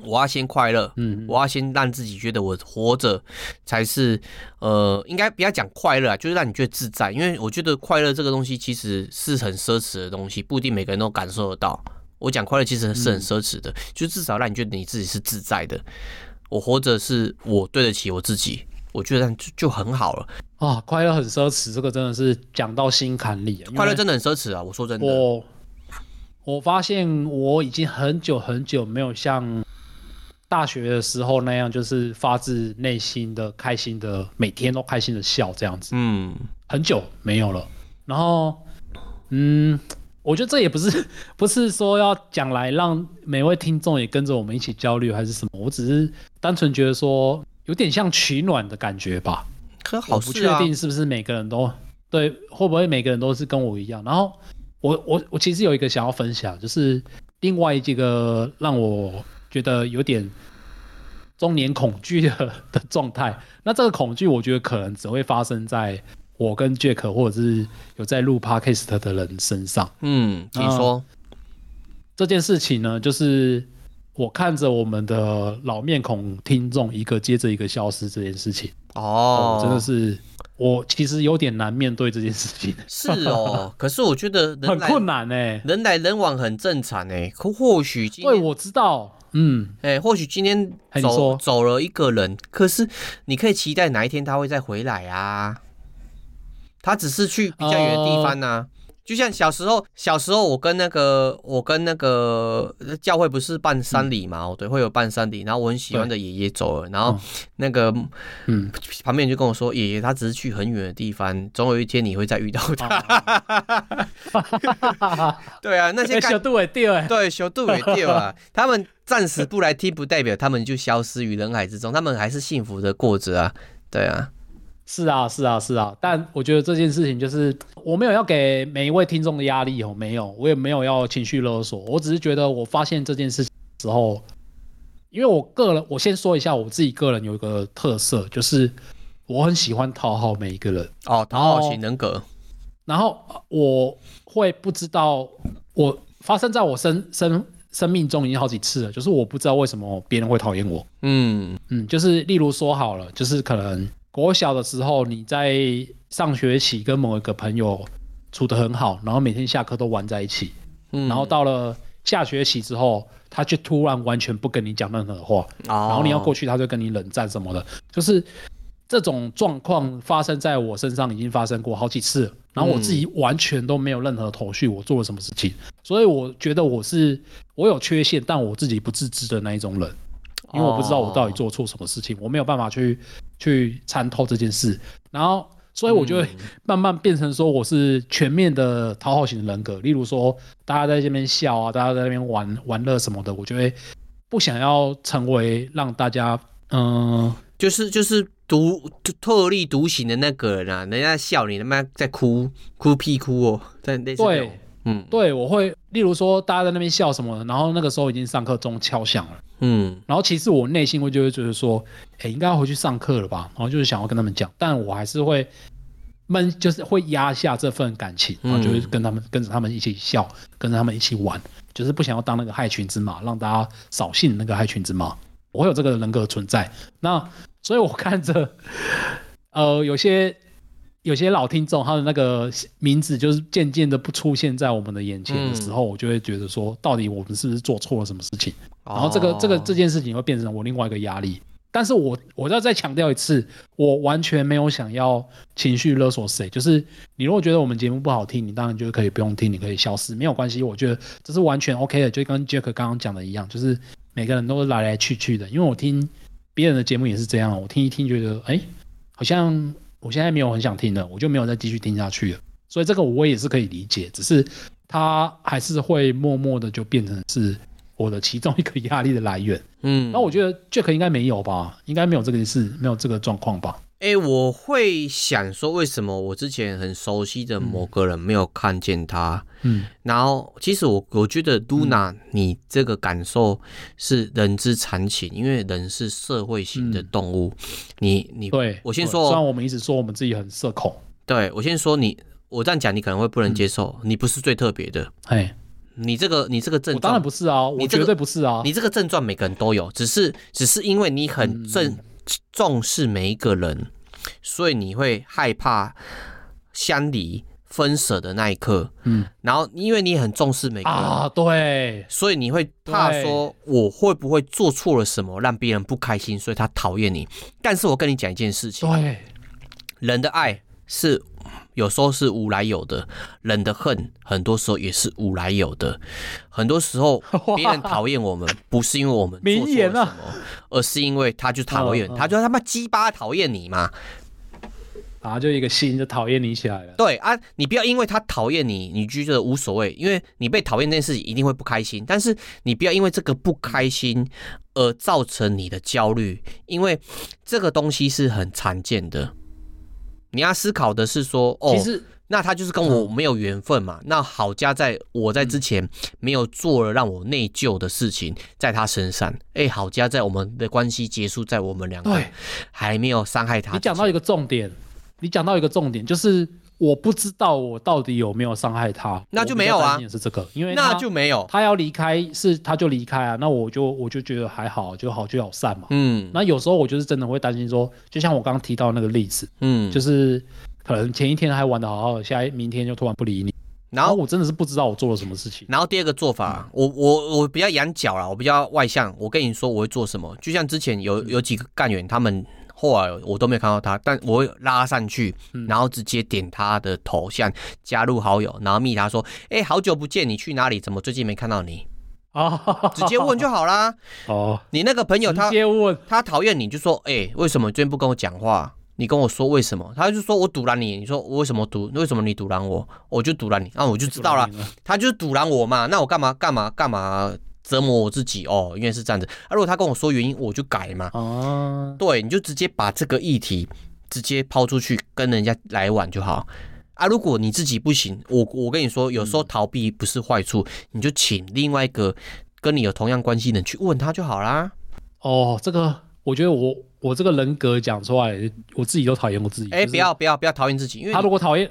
我要先快乐，嗯，我要先让自己觉得我活着才是，呃，应该不要讲快乐啊，就是让你觉得自在。因为我觉得快乐这个东西其实是很奢侈的东西，不一定每个人都感受得到。我讲快乐其实是很奢侈的，嗯，就至少让你觉得你自己是自在的。我活着是我对得起我自己。我觉得就就很好了啊！快乐很奢侈，这个真的是讲到心坎里。快乐真的很奢侈啊！我说真的，我我发现我已经很久很久没有像大学的时候那样，就是发自内心的开心的，每天都开心的笑这样子。嗯，很久没有了。然后，嗯，我觉得这也不是 <laughs> 不是说要讲来让每位听众也跟着我们一起焦虑还是什么，我只是单纯觉得说。有点像取暖的感觉吧，可好、啊、我不确定是不是每个人都对，会不会每个人都是跟我一样。然后我我我其实有一个想要分享，就是另外一个让我觉得有点中年恐惧的的状态。那这个恐惧，我觉得可能只会发生在我跟 Jack 或者是有在录 Podcast 的人身上。嗯，你说这件事情呢，就是。我看着我们的老面孔听众一个接着一个消失这件事情哦，真的是我其实有点难面对这件事情。是哦，<laughs> 可是我觉得很困难哎，人来人往很正常哎。可或许对，我知道，嗯，哎，或许今天走走了一个人，可是你可以期待哪一天他会再回来啊？他只是去比较远的地方呢、啊。就像小时候，小时候我跟那个我跟那个教会不是办丧礼嘛？哦、嗯，对，会有办丧礼。然后我很喜欢的爷爷走了，然后那个嗯，旁边人就跟我说：“爷爷他只是去很远的地方，总有一天你会再遇到他。<laughs> 啊”对啊，那些小度也掉哎，对，小度也掉啊。他们暂时不来听，不代表他们就消失于人海之中，他们还是幸福的过着啊。对啊。是啊，是啊，是啊，但我觉得这件事情就是我没有要给每一位听众的压力哦，没有，我也没有要情绪勒索，我只是觉得我发现这件事情之后，因为我个人，我先说一下我自己个人有一个特色，就是我很喜欢讨好每一个人。哦，讨好型人格，然后我会不知道我发生在我生生生命中已经好几次了，就是我不知道为什么别人会讨厌我，嗯。嗯，就是例如说好了，就是可能。国小的时候，你在上学期跟某一个朋友处得很好，然后每天下课都玩在一起，嗯，然后到了下学期之后，他却突然完全不跟你讲任何话，哦，然后你要过去，他就跟你冷战什么的，就是这种状况发生在我身上已经发生过好几次，然后我自己完全都没有任何头绪，我做了什么事情，所以我觉得我是我有缺陷，但我自己不自知的那一种人。因为我不知道我到底做错什么事情，我没有办法去去参透这件事，然后所以我就会慢慢变成说我是全面的讨好型的人格。例如说，大家在这边笑啊，大家在那边玩玩乐什么的，我就会不想要成为让大家嗯，就是就是独特立独行的那个人啊，人家笑你他妈在哭哭屁哭哦，在那对，嗯，对，我会例如说大家在那边笑什么的，然后那个时候已经上课钟敲响了。嗯，然后其实我内心会就会觉得说，哎，应该要回去上课了吧？然后就是想要跟他们讲，但我还是会闷，就是会压下这份感情，然后就会跟他们跟着他们一起笑，跟着他们一起玩，就是不想要当那个害群之马，让大家扫兴那个害群之马。我会有这个人格存在，那所以我看着，呃，有些有些老听众他的那个名字就是渐渐的不出现在我们的眼前的时候，我就会觉得说，到底我们是不是做错了什么事情？然后这个这个这件事情会变成我另外一个压力，但是我我要再强调一次，我完全没有想要情绪勒索谁。就是你如果觉得我们节目不好听，你当然就可以不用听，你可以消失，没有关系。我觉得这是完全 OK 的，就跟 Jack 刚刚讲的一样，就是每个人都是来来去去的。因为我听别人的节目也是这样，我听一听觉得，哎，好像我现在没有很想听了，我就没有再继续听下去了。所以这个我也是可以理解，只是他还是会默默的就变成是。我的其中一个压力的来源，嗯，那我觉得 Jack 应该没有吧，应该没有这个事，没有这个状况吧？哎、欸，我会想说，为什么我之前很熟悉的某个人没有看见他？嗯，然后其实我我觉得 Luna，你这个感受是人之常情，因为人是社会型的动物。嗯、你你对我先说，虽然我们一直说我们自己很社恐，对我先说你，我这样讲你可能会不能接受，嗯、你不是最特别的，哎。你这个你这个症状，当然不是啊，我绝对不是啊。你这个症状每个人都有，只是只是因为你很重重视每一个人，所以你会害怕相离分舍的那一刻。嗯，然后因为你很重视每个人啊，对，所以你会怕说我会不会做错了什么让别人不开心，所以他讨厌你。但是我跟你讲一件事情，对，人的爱是。有时候是无来有的，人的恨很多时候也是无来有的。很多时候 <laughs> 别人讨厌我们，不是因为我们 <laughs> 做错了什么，而是因为他就讨厌，<laughs> 他就他妈鸡巴讨厌你嘛，然后就一个心就讨厌你起来了。对啊，你不要因为他讨厌你，你就觉得无所谓，因为你被讨厌这件事情一定会不开心。但是你不要因为这个不开心而造成你的焦虑，因为这个东西是很常见的。你要思考的是说，哦，其实那他就是跟我没有缘分嘛。嗯、那好加在我在之前没有做了让我内疚的事情，在他身上。哎、欸，好加在我们的关系结束在我们两个还没有伤害他。你讲到一个重点，你讲到一个重点，就是我不知道我到底有没有伤害他，那就没有啊。是这个，因为那就没有，他要离开是他就离开啊。那我就我就觉得还好，就好聚好散嘛。嗯，那有时候我就是真的会担心说，就像我刚刚提到那个例子，嗯，就是。可能前一天还玩的好好的，下一明天就突然不理你，然后我真的是不知道我做了什么事情。然后第二个做法，我我我比较养脚啦，我比较外向。我跟你说我会做什么，就像之前有有几个干员，他们后来我都没有看到他，但我会拉上去，然后直接点他的头像加入好友，然后密他说：“哎，好久不见，你去哪里？怎么最近没看到你？”啊，直接问就好啦。哦，你那个朋友他直接问他讨厌你就说：“哎，为什么最近不跟我讲话？”你跟我说为什么？他就说我堵拦你。你说我为什么赌？为什么你堵拦我？我就堵拦你。那、啊、我就知道了。他就是堵拦我嘛。那我干嘛干嘛干嘛折磨我自己？哦，因为是这样子。啊，如果他跟我说原因，我就改嘛。哦，对，你就直接把这个议题直接抛出去跟人家来往就好。啊，如果你自己不行，我我跟你说，有时候逃避不是坏处，嗯、你就请另外一个跟你有同样关系的人去问他就好啦。哦，这个我觉得我。我这个人格讲出来，我自己都讨厌我自己。哎、欸，不要不要不要讨厌自己，因为他如果讨厌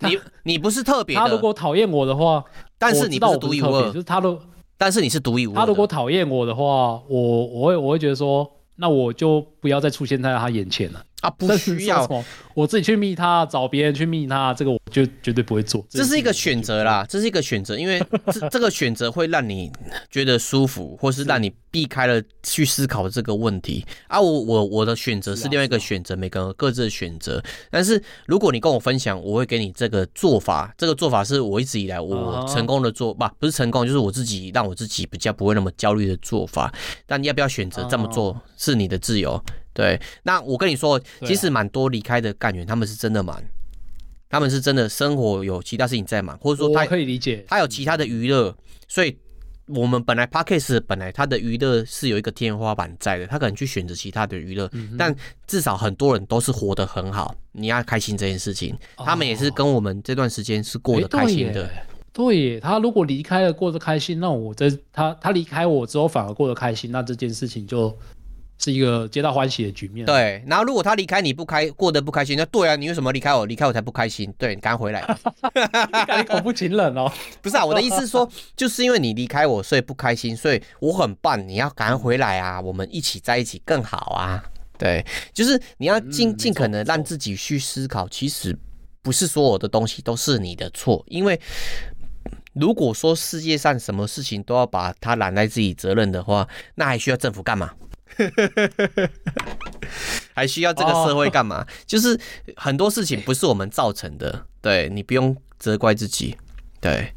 你，你不是特别的。他如果讨厌我的话，但是你不是独一无二，就是他都，但是你是独一无二。他如果讨厌我的话，我我会我会觉得说，那我就不要再出现在他眼前了。啊，不需要，我自己去密他，找别人去密他，这个我就绝对不会做。这是一个选择啦，这是一个选择，因为这这个选择会让你觉得舒服，或是让你避开了去思考这个问题。啊，我我我的选择是另外一个选择，每个人各自的选择。但是如果你跟我分享，我会给你这个做法，这个做法是我一直以来我成功的做，不不是成功，就是我自己让我自己比较不会那么焦虑的做法。但你要不要选择这么做，是你的自由。对，那我跟你说，其实蛮多离开的干员，他们是真的忙，他们是真的生活有其他事情在忙，或者说他可以理解，他有其他的娱乐，所以我们本来 Podcast 本来他的娱乐是有一个天花板在的，他可能去选择其他的娱乐，但至少很多人都是活得很好，你要开心这件事情，他们也是跟我们这段时间是过得开心的。对耶，他如果离开了过得开心，那我这他他离开我之后反而过得开心，那这件事情就。是一个皆大欢喜的局面。对，然后如果他离开你不开，过得不开心，那对啊，你为什么离开我？离开我才不开心。对，你赶快回来。<laughs> 你恐怖情人哦。<laughs> 不是啊，我的意思是说，就是因为你离开我，所以不开心，所以我很棒。你要赶快回来啊，我们一起在一起更好啊。对，就是你要尽尽可能让自己去思考，其实不是所有的东西都是你的错，因为如果说世界上什么事情都要把它揽在自己责任的话，那还需要政府干嘛？<laughs> 还需要这个社会干嘛？哦、就是很多事情不是我们造成的，对，你不用责怪自己。对，哎、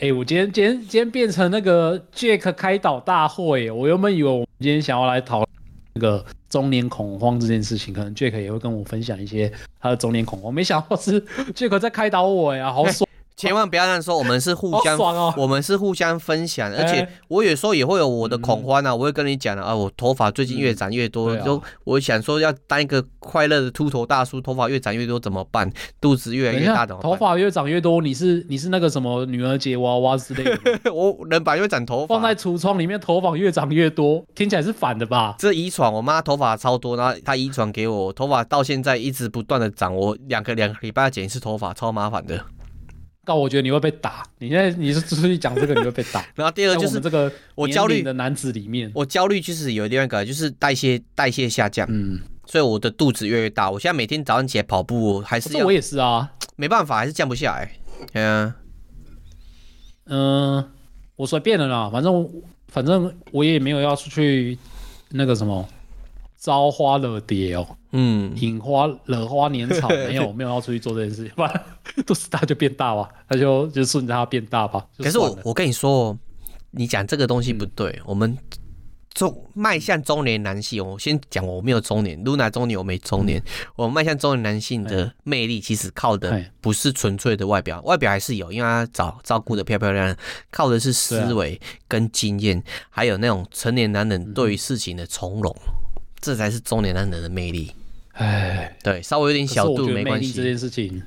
欸，我今天今天今天变成那个 Jack 开导大会，我原本以为我们今天想要来讨那个中年恐慌这件事情，可能 Jack 也会跟我分享一些他的中年恐慌，没想到是 Jack 在开导我呀，好爽。千万不要这样说，我们是互相，哦、我们是互相分享，而且我有时候也会有我的恐慌啊，嗯、我会跟你讲啊，我头发最近越长越多，嗯、就、啊、我想说要当一个快乐的秃头大叔，头发越长越多怎么办？肚子越来越大怎么办？头发越长越多，你是你是那个什么女儿节娃娃之类的？<laughs> 我人本来就会长头发，放在橱窗里面，头发越长越多，听起来是反的吧？这遗传，我妈头发超多，然后她遗传给我，头发到现在一直不断的长，我两个两个礼拜要剪一次头发，超麻烦的。告我觉得你会被打，你现在你是出去讲这个你会被打。<laughs> 然后第二个就是这个我焦虑的男子里面，我焦虑就是有另外一个就是代谢代谢下降，嗯，所以我的肚子越来越大。我现在每天早上起来跑步还是要，我也是啊，<tsk> 没办法还是降不下来。嗯嗯，我随便了啦，反正反正我也没有要出去那个什么。招花惹蝶哦，嗯，引花惹花年草，<laughs> 没有没有要出去做这件事。情，不然肚子大就变大吧，<laughs> 他就就顺着它变大吧。可是我我跟你说，你讲这个东西不对，嗯、我们中迈向中年男性，我先讲我没有中年，Luna 中年我没中年，嗯、我迈向中年男性的魅力其实靠的不是纯粹的外表，外表还是有，因为他照照顾的漂漂亮亮，靠的是思维跟经验，啊、还有那种成年男人对于事情的从容。这才是中年男人的魅力，哎，对，稍微有点小度没关系。这件事情，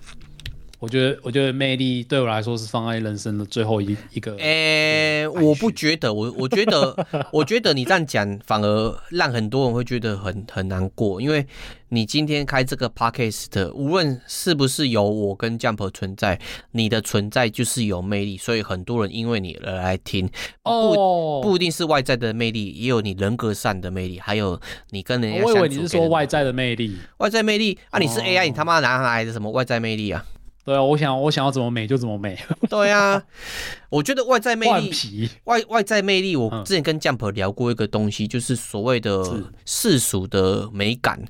我觉得，我觉得魅力对我来说是放在人生的最后一一个。哎，我不觉得，我我觉得，<laughs> 我觉得你这样讲反而让很多人会觉得很很难过，因为。你今天开这个 podcast 的，无论是不是有我跟 Jump 存在，你的存在就是有魅力，所以很多人因为你而来听。不不一定是外在的魅力，也有你人格上的魅力，还有你跟人家相处。我以为你是说外在的魅力，外在魅力啊！你是 AI，你他妈哪来的什么外在魅力啊？对啊，我想我想要怎么美就怎么美。<laughs> 对啊，我觉得外在魅力，外外在魅力，我之前跟 Jump 聊过一个东西，就是所谓的世俗的美感。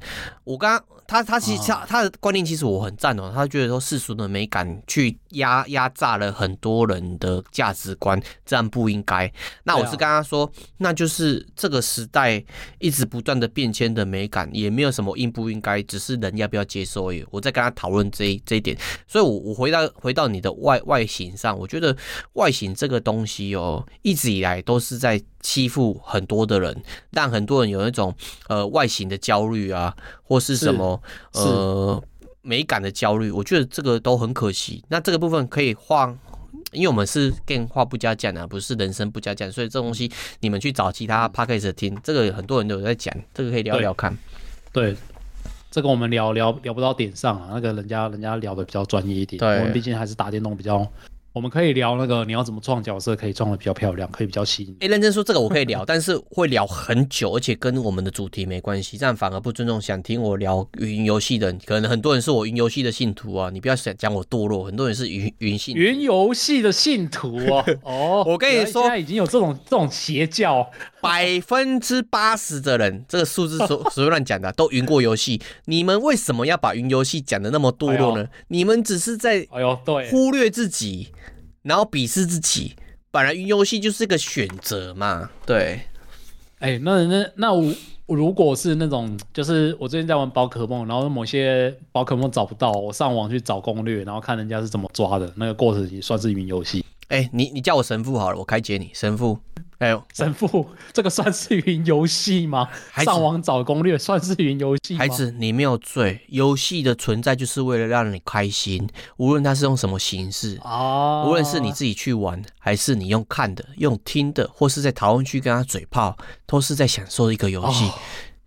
我刚刚。他他其实他他的观念其实我很赞同，他觉得说世俗的美感去压压榨了很多人的价值观，这样不应该。那我是跟他说，那就是这个时代一直不断的变迁的美感，也没有什么应不应该，只是人要不要接受而已。我在跟他讨论这一这一点，所以我我回到回到你的外外形上，我觉得外形这个东西哦，一直以来都是在。欺负很多的人，让很多人有那种呃外形的焦虑啊，或是什么呃美感的焦虑，我觉得这个都很可惜。那这个部分可以换，因为我们是 Game 话不加酱啊，不是人生不加酱，所以这东西你们去找其他 Podcast 听，这个很多人都有在讲，这个可以聊聊看。对，对，这个我们聊聊聊不到点上啊，那个人家人家聊的比较专业一点，对我们毕竟还是打电动比较。我们可以聊那个你要怎么创角色，可以撞的比较漂亮，可以比较吸引。哎，认真说这个我可以聊，<laughs> 但是会聊很久，而且跟我们的主题没关系，这样反而不尊重想听我聊云游戏的人。可能很多人是我云游戏的信徒啊，你不要想讲我堕落，很多人是云云信云游戏的信徒啊。<laughs> 哦，我跟你说，现在已经有这种这种邪教，百分之八十的人，这个数字所 <laughs> 随便乱讲的，都云过游戏。你们为什么要把云游戏讲的那么堕落呢？哎、你们只是在哎呦对忽略自己。然后鄙视自己，本来云游戏就是一个选择嘛。对，哎，那那那我如果是那种，就是我最近在玩宝可梦，然后某些宝可梦找不到，我上网去找攻略，然后看人家是怎么抓的，那个过程也算是云游戏。哎，你你叫我神父好了，我开解你，神父。哎呦，<laughs> 神父，这个算是云游戏吗？子上网找攻略算是云游戏吗？孩子，你没有罪。游戏的存在就是为了让你开心，无论它是用什么形式啊，无论是你自己去玩，还是你用看的、用听的，或是在讨论区跟他嘴炮，都是在享受一个游戏，哦、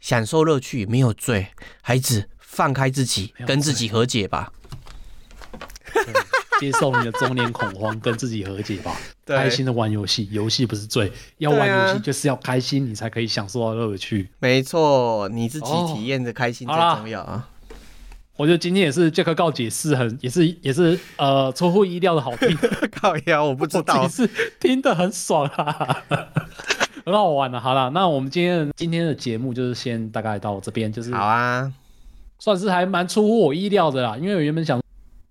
享受乐趣，没有罪。孩子，放开自己，跟自己和解吧。<laughs> <laughs> 接受你的中年恐慌，跟自己和解吧。开心的玩游戏，游戏不是罪，要玩游戏就是要开心，你才可以享受到乐趣。没错，你自己体验的开心最重要啊。我觉得今天也是杰克告解释很，也是也是呃出乎意料的好听。<laughs> 靠呀，我不知道，是听得很爽啊。<laughs> 很好玩的。好了，那我们今天今天的节目就是先大概到这边，就是好啊，算是还蛮出乎我意料的啦，因为我原本想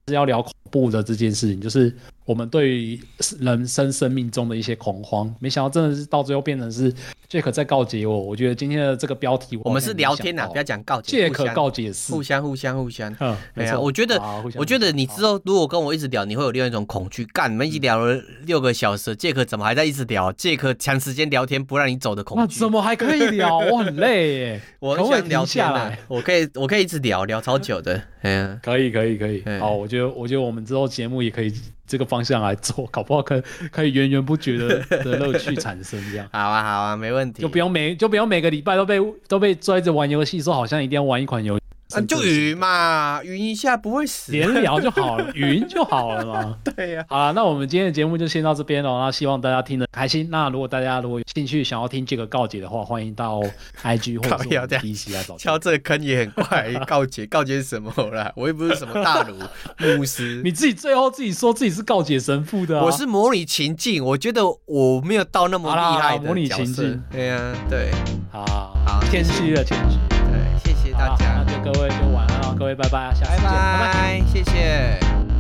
是要聊恐怖的这件事情，就是。我们对于人生生命中的一些恐慌，没想到真的是到最后变成是 Jack 在告诫我。我觉得今天的这个标题我，我们是聊天呐，不要讲告解。Jack 告解是互相互相互相。嗯，没错。我觉得，我觉得你之后如果跟我一直聊，你会有另外一种恐惧。干，你们一起聊了六个小时，Jack 怎么还在一直聊？Jack 长时间聊天不让你走的恐惧。那怎么还可以聊？我很累耶，<laughs> 我很想聊下来。我可以，我可以一直聊聊超久的。嗯，可以，可以，可以。好，我觉得，我觉得我们之后节目也可以。这个方向来做，<laughs> 搞不好可以可以源源不绝的 <laughs> 的乐趣产生，这样。好啊，好啊，没问题。就不用每就不用每个礼拜都被都被拽着玩游戏，说好像一定要玩一款游戏。啊，就云嘛，云一下不会死，连聊就好了，<laughs> 云就好了嘛。<laughs> 对呀、啊。好了，那我们今天的节目就先到这边了。那希望大家听得开心。那如果大家如果有兴趣想要听这个告解的话，欢迎到 IG <laughs> 或者是 PC 来找。敲这个坑也很快，告解告解什么啦？我又不是什么大儒牧师。你自己最后自己说自己是告解神父的、啊。我是模拟情境，我觉得我没有到那么厉害的模拟情境。对呀、啊，对。好好，谦虚了，谦虚。对，谢谢大家。那就各位就晚安了，各位拜拜，下次见，拜拜，谢谢。